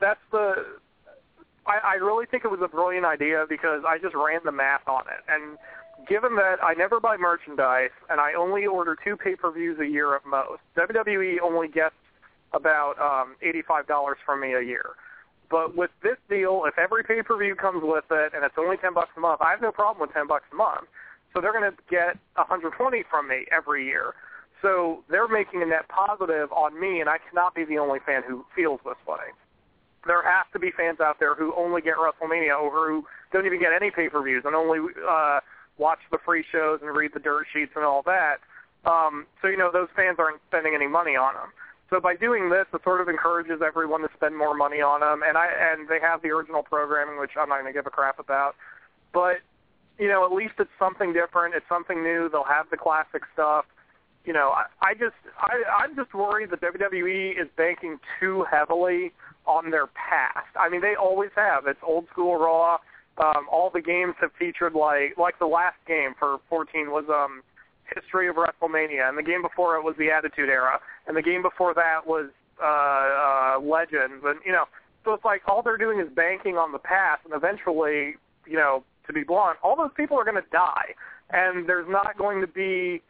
that's the I, I really think it was a brilliant idea because I just ran the math on it. And given that I never buy merchandise and I only order two pay-per-views a year at most, WWE only gets about um, $85 from me a year. But with this deal, if every pay-per-view comes with it and it's only 10 bucks a month, I have no problem with 10 bucks a month. So they're going to get 120 from me every year. So they're making a net positive on me, and I cannot be the only fan who feels this way. There has to be fans out there who only get WrestleMania or who don't even get any pay-per-views and only uh, watch the free shows and read the dirt sheets and all that. Um, so you know those fans aren't spending any money on them. So by doing this, it sort of encourages everyone to spend more money on them, and I and they have the original programming, which I'm not going to give a crap about. But you know, at least it's something different. It's something new. They'll have the classic stuff. You know, I, I just I, I'm just worried that WWE is banking too heavily on their past. I mean, they always have. It's old school Raw. Um, all the games have featured like like the last game for 14 was um history of WrestleMania, and the game before it was the Attitude Era, and the game before that was uh, uh, Legends, and you know, so it's like all they're doing is banking on the past, and eventually, you know, to be blunt, all those people are going to die, and there's not going to be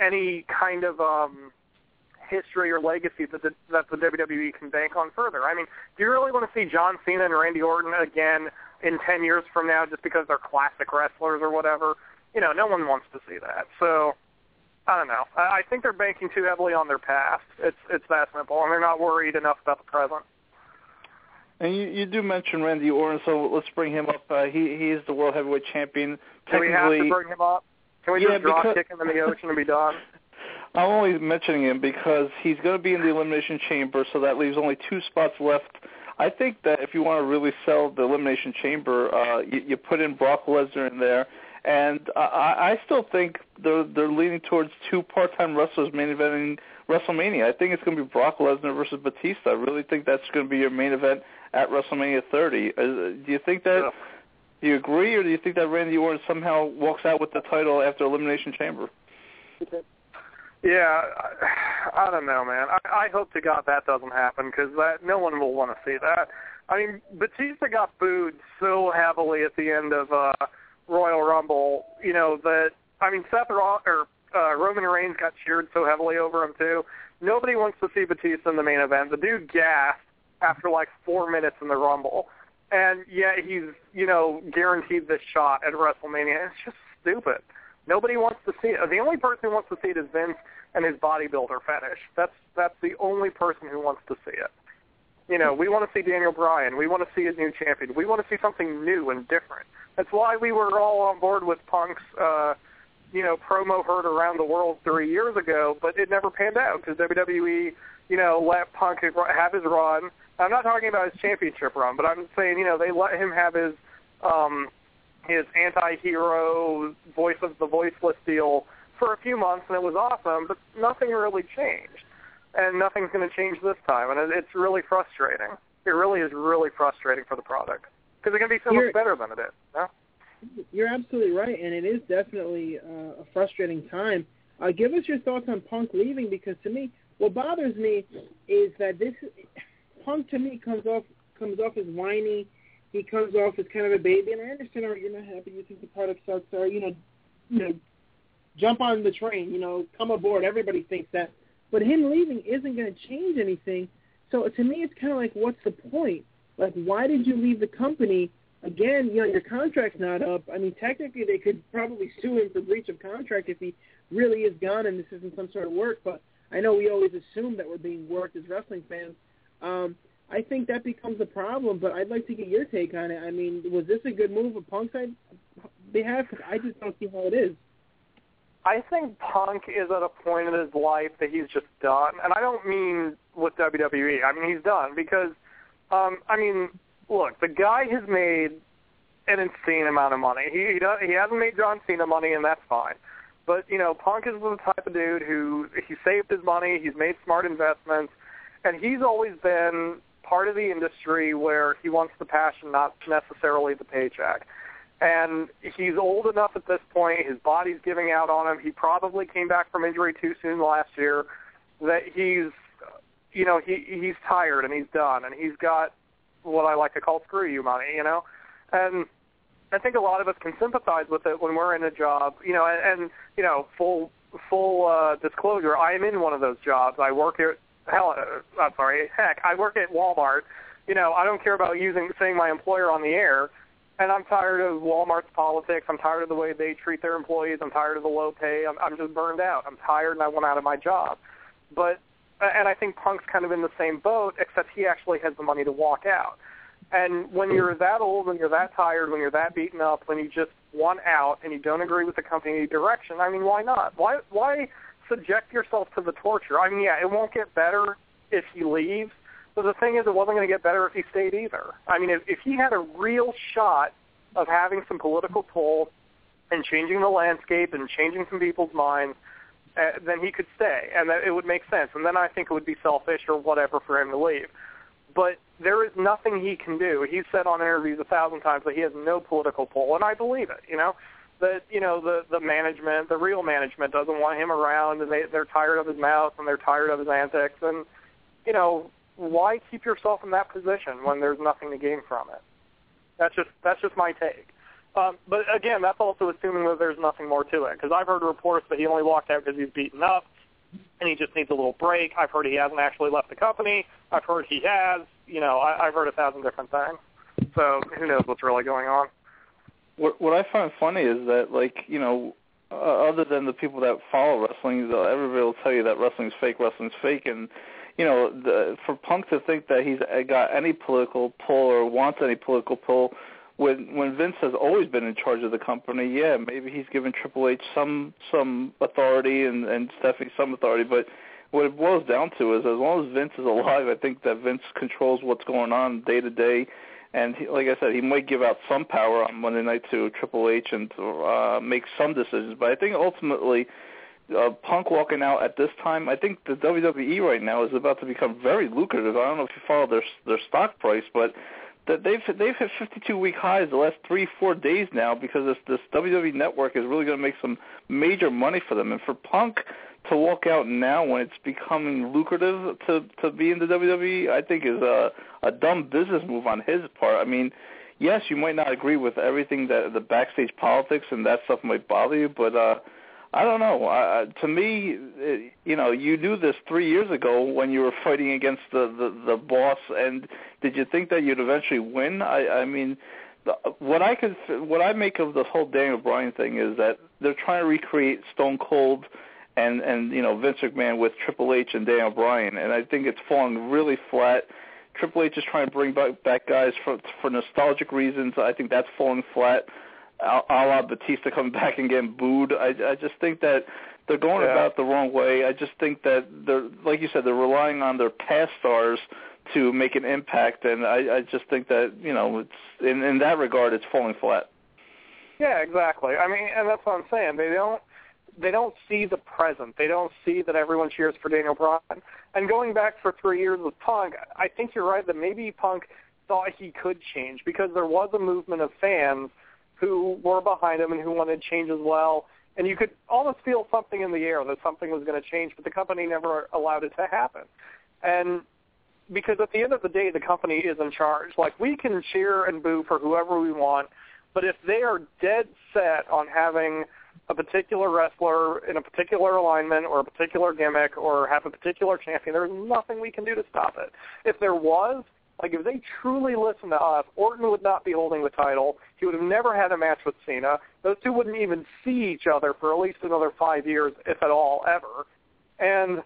any kind of um, history or legacy that the, that the WWE can bank on further. I mean, do you really want to see John Cena and Randy Orton again in 10 years from now just because they're classic wrestlers or whatever? You know, no one wants to see that. So, I don't know. I, I think they're banking too heavily on their past. It's it's that simple, and they're not worried enough about the present. And you, you do mention Randy Orton, so let's bring him up. Uh, he he is the world heavyweight champion. Do we have to bring him up? Can we Yeah, just drop because- kick him in the ocean and be done? [LAUGHS] I'm only mentioning him because he's going to be in the elimination chamber, so that leaves only two spots left. I think that if you want to really sell the elimination chamber, uh, you, you put in Brock Lesnar in there, and I, I I still think they're they're leaning towards two part-time wrestlers main eventing WrestleMania. I think it's going to be Brock Lesnar versus Batista. I really think that's going to be your main event at WrestleMania 30. Uh, do you think that? Do you agree, or do you think that Randy Orton somehow walks out with the title after Elimination Chamber? Yeah, I, I don't know, man. I, I hope to God that doesn't happen because that no one will want to see that. I mean, Batista got booed so heavily at the end of uh, Royal Rumble, you know that. I mean, Seth Roll- or uh, Roman Reigns got cheered so heavily over him too. Nobody wants to see Batista in the main event. The dude gasped after like four minutes in the Rumble, and yet he's you know guaranteed this shot at WrestleMania. It's just stupid. Nobody wants to see it. The only person who wants to see it is Vince and his bodybuilder fetish. That's that's the only person who wants to see it. You know, we want to see Daniel Bryan. We want to see a new champion. We want to see something new and different. That's why we were all on board with Punk's, uh, you know, promo heard around the world three years ago, but it never panned out because WWE, you know, let Punk have his run. I'm not talking about his championship run, but I'm saying, you know, they let him have his um, his anti-hero voice of the voiceless deal for a few months, and it was awesome, but nothing really changed, and nothing's going to change this time, and it's really frustrating. It really is really frustrating for the product because it's going to be so You're- much better than it is. No? You're absolutely right, and it is definitely uh, a frustrating time. Uh, give us your thoughts on Punk leaving, because to me, what bothers me is that this Punk to me comes off comes off as whiny. He comes off as kind of a baby, and I understand. Right, you're not happy. You think the product sucks, or you know, you know, jump on the train. You know, come aboard. Everybody thinks that, but him leaving isn't going to change anything. So to me, it's kind of like, what's the point? Like, why did you leave the company? Again, you know, your contract's not up. I mean, technically, they could probably sue him for breach of contract if he really is gone and this isn't some sort of work. But I know we always assume that we're being worked as wrestling fans. Um, I think that becomes a problem. But I'd like to get your take on it. I mean, was this a good move of Punk's behalf? I just don't see how it is. I think Punk is at a point in his life that he's just done, and I don't mean with WWE. I mean he's done because, um, I mean, look, the guy has made an insane amount of money. He he, does, he hasn't made John Cena money, and that's fine. But you know, Punk is the type of dude who he saved his money, he's made smart investments, and he's always been part of the industry where he wants the passion, not necessarily the paycheck. And he's old enough at this point. His body's giving out on him. He probably came back from injury too soon last year. That he's, you know, he he's tired and he's done, and he's got what I like to call screw you money, you know. And I think a lot of us can sympathize with it when we're in a job, you know. And, and you know, full full uh, disclosure, I am in one of those jobs. I work at hell. Uh, I'm sorry, heck, I work at Walmart. You know, I don't care about using saying my employer on the air and I'm tired of Walmart's politics. I'm tired of the way they treat their employees. I'm tired of the low pay. I'm, I'm just burned out. I'm tired, and I want out of my job. But and I think Punk's kind of in the same boat, except he actually has the money to walk out. And when you're that old, when you're that tired, when you're that beaten up, when you just want out and you don't agree with the company direction, I mean, why not? Why why subject yourself to the torture? I mean, yeah, it won't get better if he leaves, but the thing is, it wasn't going to get better if he stayed either. I mean, if, if he had a real shot of having some political pull and changing the landscape and changing some people's minds, uh, then he could stay, and that it would make sense. And then I think it would be selfish or whatever for him to leave. But there is nothing he can do. He's said on interviews a thousand times that he has no political pull, and I believe it. You know that you know the the management, the real management, doesn't want him around, and they they're tired of his mouth and they're tired of his antics, and you know why keep yourself in that position when there's nothing to gain from it? That's just that's just my take. Um, but again, that's also assuming that there's nothing more to it. Because I've heard reports that he only walked out because he's beaten up, and he just needs a little break. I've heard he hasn't actually left the company. I've heard he has. You know, I, I've heard a thousand different things. So who knows what's really going on? What what I find funny is that like you know, uh, other than the people that follow wrestling, uh, everybody will tell you that wrestling's fake, wrestling's fake, and you know, the, for Punk to think that he's got any political pull or wants any political pull when when Vince has always been in charge of the company, yeah, maybe he's given Triple H some some authority and and Stephanie some authority, but what it boils down to is as long as Vince is alive, I think that Vince controls what's going on day to day. And he, like I said, he might give out some power on Monday night to Triple H and uh, make some decisions. But I think ultimately, uh, Punk walking out at this time, I think the WWE right now is about to become very lucrative. I don't know if you follow their their stock price, but that they've they've hit 52 week highs the last three four days now because this this WWE network is really going to make some major money for them. And for Punk to walk out now when it's becoming lucrative to to be in the WWE, I think is a a dumb business move on his part. I mean, yes, you might not agree with everything that the backstage politics and that stuff might bother you, but uh I don't know. Uh, to me, it, you know, you knew this three years ago when you were fighting against the, the the boss, and did you think that you'd eventually win? I, I mean, the, what I could, what I make of the whole Daniel Bryan thing is that they're trying to recreate Stone Cold and and you know Vince McMahon with Triple H and Daniel Bryan, and I think it's falling really flat. Triple H is trying to bring back, back guys for for nostalgic reasons. I think that's falling flat a la Batista coming [LAUGHS] back and getting booed. I I just think that they're going Yeah. about the wrong way. I just think that they're like you said, they're relying on their past stars to make an impact, and I I just think that you know it's in in that regard it's falling flat. Yeah, exactly. I mean, and that's what I'm saying. They don't they don't see the present. They don't see that everyone cheers for Daniel Bryan. And going back for three years with Punk, I think you're right that maybe Punk thought he could change because there was a movement of fans who were behind him and who wanted change as well. And you could almost feel something in the air that something was going to change, but the company never allowed it to happen. And because at the end of the day, the company is in charge. Like we can cheer and boo for whoever we want, but if they are dead set on having a particular wrestler in a particular alignment or a particular gimmick or have a particular champion, there's nothing we can do to stop it. If there was, like if they truly listened to us, Orton would not be holding the title. He would have never had a match with Cena. Those two wouldn't even see each other for at least another five years, if at all, ever. And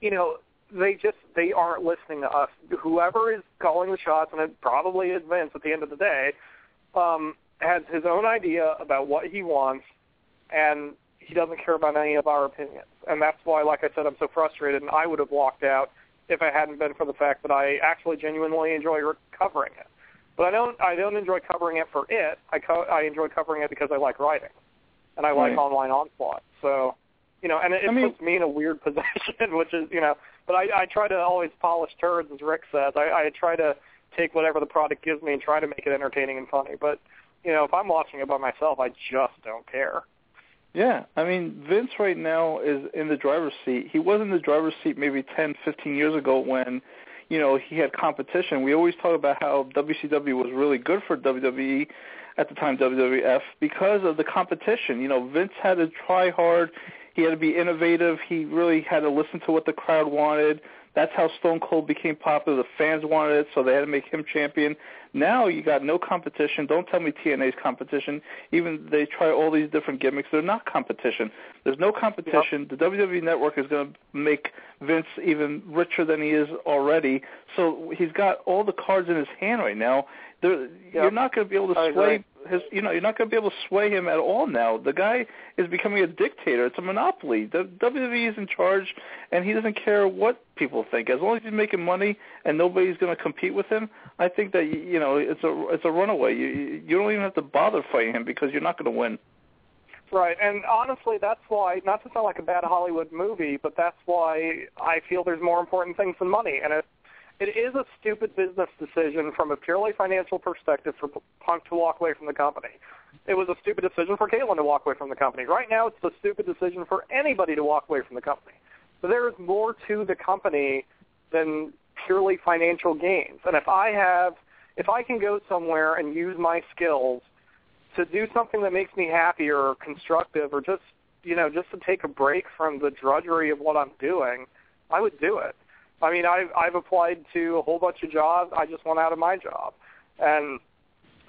you know, they just they aren't listening to us. Whoever is calling the shots, and it probably is Vince at the end of the day, um, has his own idea about what he wants, and he doesn't care about any of our opinions. And that's why, like I said, I'm so frustrated, and I would have walked out if it hadn't been for the fact that I actually genuinely enjoy covering it. But I don't I don't enjoy covering it for it. I co- I enjoy covering it because I like writing, and I like online onslaught. So, you know, and it, it I mean- puts me in a weird [LAUGHS] position, which is you know. But I, I try to always polish turds, as Rick says. I, I try to take whatever the product gives me and try to make it entertaining and funny. But you know, if I'm watching it by myself, I just don't care. Yeah, I mean Vince right now is in the driver's seat. He was in the driver's seat maybe ten, fifteen years ago when, you know, he had competition. We always talk about how WCW was really good for WWE at the time WWF because of the competition. You know, Vince had to try hard. he had to be innovative. He really had to listen to what the crowd wanted. That's how Stone Cold became popular. The fans wanted it, so they had to make him champion. Now you got no competition. Don't tell me TNA's competition. Even they try all these different gimmicks. They're not competition. There's no competition. The WWE Network is going to make Vince even richer than he is already. So he's got all the cards in his hand right now. There, You're not going to be able to sway. His. You know, you're not going to be able to sway him at all now. The guy is becoming a dictator. It's a monopoly. The WWE is in charge, and he doesn't care what people think. As long as he's making money and nobody's going to compete with him, I think that you know it's a it's a runaway. You you don't even have to bother fighting him because you're not going to win. Right, and honestly, that's why, not to sound like a bad Hollywood movie, but that's why I feel there's more important things than money. And it is a stupid business decision from a purely financial perspective for Punk to walk away from the company. It was a stupid decision for Kaitlyn to walk away from the company. Right now, it's a stupid decision for anybody to walk away from the company. But there is more to the company than purely financial gains. And if I have, if I can go somewhere and use my skills to do something that makes me happy or constructive or just you know just to take a break from the drudgery of what I'm doing, I would do it. I mean, I've I've applied to a whole bunch of jobs. I just want out of my job, and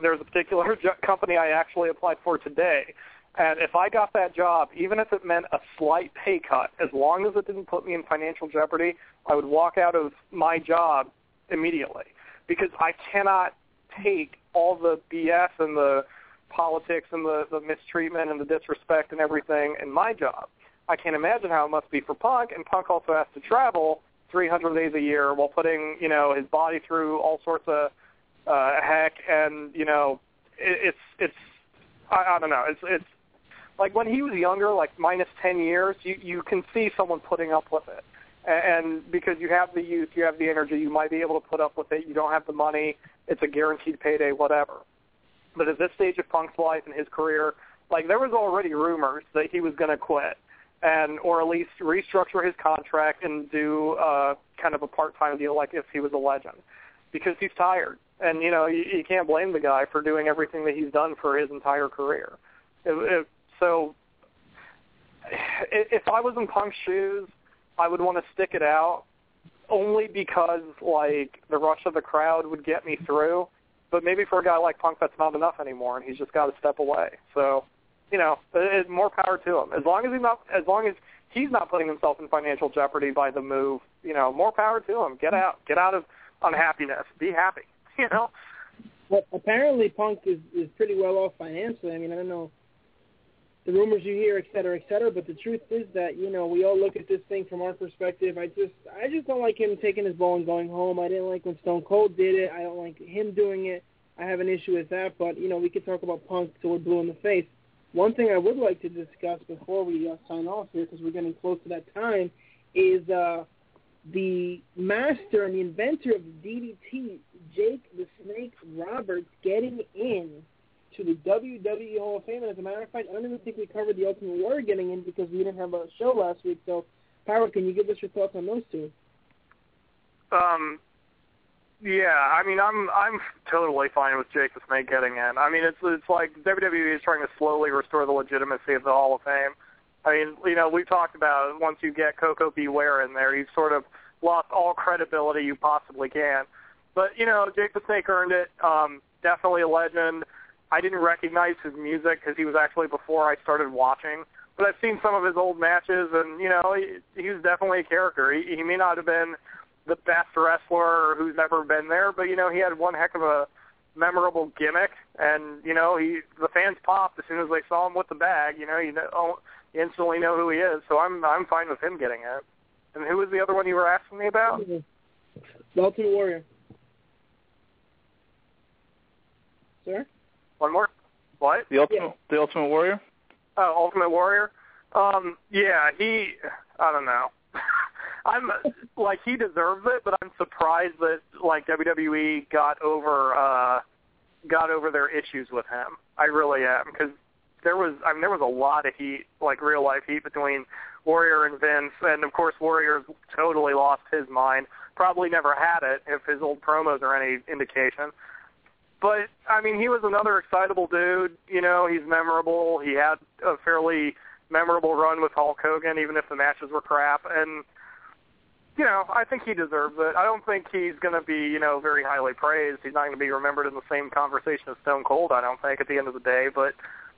there's a particular [LAUGHS] company I actually applied for today. And if I got that job, even if it meant a slight pay cut, as long as it didn't put me in financial jeopardy, I would walk out of my job immediately because I cannot take all the BS and the politics and the, the mistreatment and the disrespect and everything in my job. I can't imagine how it must be for Punk, and Punk also has to travel 300 days a year while putting, you know, his body through all sorts of uh, heck, and you know, it, it's it's I, I don't know, it's it's like when he was younger, like minus 10 years, you you can see someone putting up with it, and, and because you have the youth, you have the energy, you might be able to put up with it. You don't have the money, it's a guaranteed payday, whatever. But at this stage of Punk's life and his career, like there was already rumors that he was going to quit, and or at least restructure his contract and do uh, kind of a part-time deal, like if he was a legend, because he's tired. And you know you, you can't blame the guy for doing everything that he's done for his entire career. It, it, so, if I was in Punk's shoes, I would want to stick it out, only because like the rush of the crowd would get me through but maybe for a guy like Punk, that's not enough anymore, and he's just got to step away. So, you know, it, it, more power to him. As long as he's not, as long as he's not putting himself in financial jeopardy by the move, you know, more power to him. Get out, get out of unhappiness. Be happy. [LAUGHS] You know. But apparently, Punk is is pretty well off financially. I mean, I don't know the rumors you hear, et cetera, et cetera. But the truth is that you know we all look at this thing from our perspective. I just I just don't like him taking his ball and going home. I didn't like when Stone Cold did it. I don't like him doing it. I have an issue with that. But you know we could talk about Punk till we're blue in the face. One thing I would like to discuss before we uh, sign off here, because we're getting close to that time, is uh, the master and the inventor of DDT, Jake the Snake Roberts, getting in to the WWE Hall of Fame. And as a matter of fact, I don't even think we covered the Ultimate Warrior getting in because we didn't have a show last week. So, Pyro, can you give us your thoughts on those two? Um, yeah, I mean, I'm I'm totally fine with Jake the Snake getting in. I mean, it's it's like WWE is trying to slowly restore the legitimacy of the Hall of Fame. I mean, you know, we talked about once you get Koko B. Ware in there, you've sort of lost all credibility you possibly can. But you know, Jake the Snake earned it. Um, definitely a legend. I didn't recognize his music because he was actually before I started watching. But I've seen some of his old matches, and you know, he, he was definitely a character. He, he may not have been the best wrestler who's ever been there, but you know, he had one heck of a memorable gimmick, and you know, he the fans popped as soon as they saw him with the bag. You know, you know, you instantly know who he is. So I'm I'm fine with him getting it. And who was the other one you were asking me about? The Ultimate Warrior. Sir? One more. What? The Ultimate the Ultimate Warrior. Oh, Ultimate Warrior. Um, yeah, he. I don't know. I'm like he deserves it, but I'm surprised that like WWE got over uh got over their issues with him. I really am because there was I mean there was a lot of heat, like real life heat between Warrior and Vince, and of course Warrior totally lost his mind. Probably never had it if his old promos are any indication. But I mean, he was another excitable dude. You know, he's memorable. He had a fairly memorable run with Hulk Hogan, even if the matches were crap. And you know, I think he deserves it. I don't think he's going to be, you know, very highly praised. He's not going to be remembered in the same conversation as Stone Cold. I don't think at the end of the day, but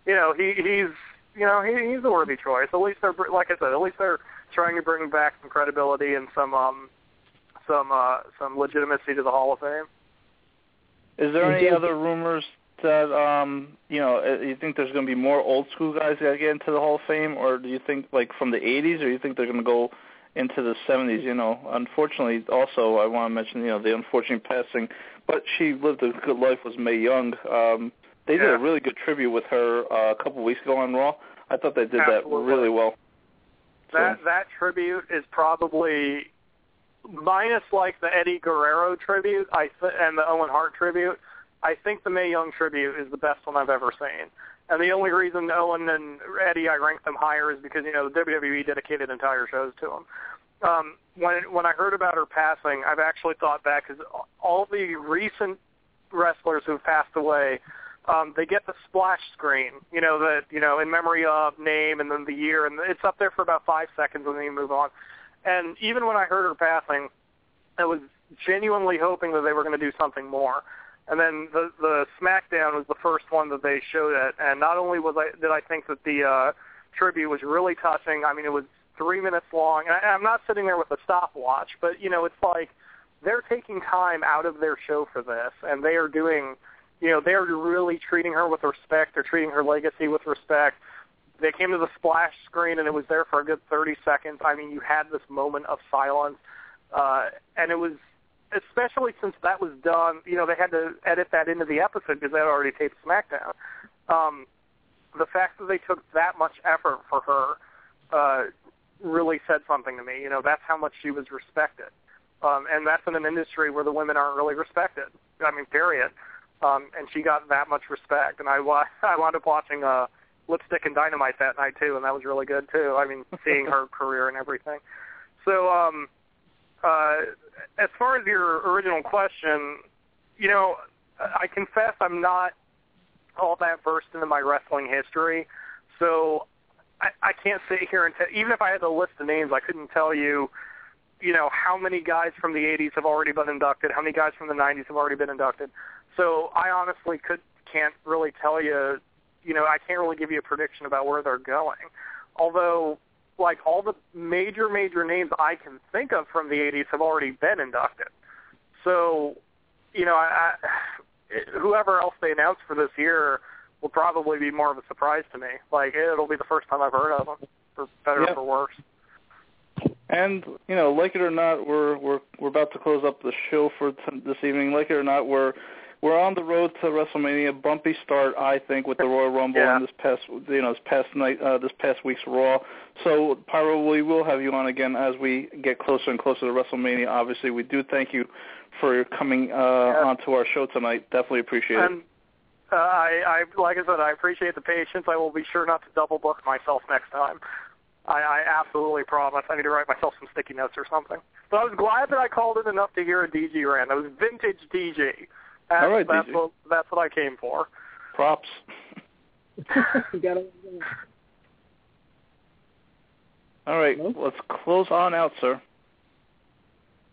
you know, he he's you know he, he's a worthy choice. At least they're like I said, at least they're trying to bring back some credibility and some um some uh some legitimacy to the Hall of Fame. Is there any other rumors that um you know uh, you think there's going to be more old school guys that get into the Hall of Fame, or do you think like from the '80s, or do you think they're going to go into the 70s? You know, unfortunately, also I want to mention you know the unfortunate passing, but she lived a good life. Was Mae Young? Um, they did a really good tribute with her uh, a couple weeks ago on Raw. I thought they did that really well. That that tribute is probably minus like the Eddie Guerrero tribute, I th- and the Owen Hart tribute. I think the Mae Young tribute is the best one I've ever seen. And the only reason Owen and Eddie I rank them higher is because you know the WWE dedicated entire shows to them. Um, when when I heard about her passing, I've actually thought back because all the recent wrestlers who've passed away, um, they get the splash screen, you know, that you know in memory of name and then the year, and it's up there for about five seconds, and then you move on. And even when I heard her passing, I was genuinely hoping that they were going to do something more. And then the the SmackDown was the first one that they showed it, and not only was I did I think that the uh, tribute was really touching. I mean, it was three minutes long, and I, I'm not sitting there with a stopwatch, but you know, it's like they're taking time out of their show for this, and they are doing, you know, they're really treating her with respect. They're treating her legacy with respect. They came to the splash screen, and it was there for a good 30 seconds. I mean, you had this moment of silence, uh, and it was especially since that was done, you know, they had to edit that into the episode because they had already taped SmackDown. Um, the fact that they took that much effort for her uh, really said something to me. You know, that's how much she was respected, um, and that's in an industry where the women aren't really respected. I mean, period. Um, and she got that much respect, and I [LAUGHS] I wound up watching uh, Lipstick and Dynamite that night too, and that was really good too. I mean, seeing her [LAUGHS] career and everything. So, um, uh, as far as your original question, you know, I confess I'm not all that versed into my wrestling history, so I, I can't sit here and tell. Even if I had a list of names, I couldn't tell you, you know, how many guys from the '80s have already been inducted, how many guys from the '90s have already been inducted. So I honestly could can't really tell you. You know, I can't really give you a prediction about where they're going. Although like all the major major names I can think of from the 80s have already been inducted. So, you know, I, I, whoever else they announce for this year will probably be more of a surprise to me. Like it'll be the first time I've heard of them, for better Yeah. or for worse. And you know, like it or not, we're we're we're about to close up the show for t- this evening. Like it or not, we're we're on the road to WrestleMania. Bumpy start, I think, with the Royal Rumble Yeah. and this past you know this past night, uh, this past week's Raw. So Pyro, we will have you on again as we get closer and closer to WrestleMania. Obviously, we do thank you for coming uh, onto our show tonight. Definitely appreciate it. Uh, I, I, like I said, I appreciate the patience. I will be sure not to double book myself next time. I, I absolutely promise. I need to write myself some sticky notes or something. But I was glad that I called it enough to hear a DG rant. It was vintage DG. That's, All right, that's DG. what that's what I came for. Props. [LAUGHS] [LAUGHS] Gotta- All right, let's close on out, sir.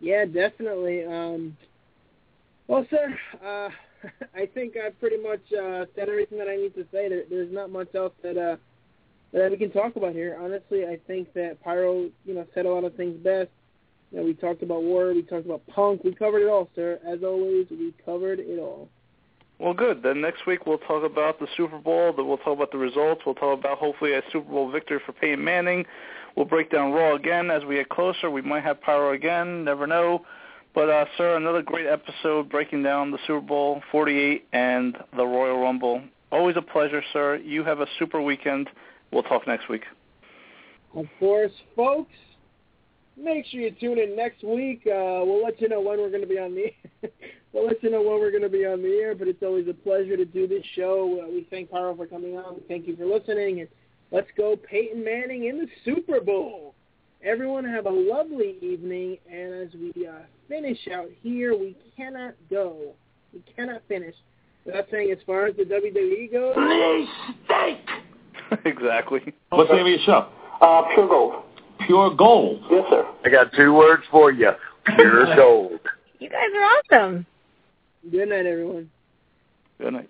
Yeah, definitely. Um, well, sir, uh, [LAUGHS] I think I've pretty much uh, said everything that I need to say. There, there's not much else that uh, that we can talk about here. Honestly, I think that Pyro, you know, said a lot of things best. You know, we talked about War, we talked about Punk, we covered it all, sir. As always, we covered it all. Well, good. Then next week we'll talk about the Super Bowl. Then we'll talk about the results. We'll talk about hopefully a Super Bowl victory for Peyton Manning. We'll break down Raw again as we get closer. We might have Pyro again. Never know. But uh, sir, another great episode breaking down the Super Bowl 48 and the Royal Rumble. Always a pleasure, sir. You have a super weekend. We'll talk next week. Of course, folks, make sure you tune in next week. Uh, we'll let you know when we're going to be on the [LAUGHS] we'll let you know when we're going to be on the air. But it's always a pleasure to do this show. Uh, we thank Pyro for coming on. We thank you for listening. And let's go, Peyton Manning in the Super Bowl. Everyone have a lovely evening. And as we uh, finish out here, we cannot go. We cannot finish without saying, as far as the WWE goes. Please, steak! [LAUGHS] exactly. What's the name of your show? Uh, Pure Gold. Pure Gold. Yes, sir. I got two words for you. Pure [LAUGHS] gold. You guys are awesome. Good night, everyone. Good night.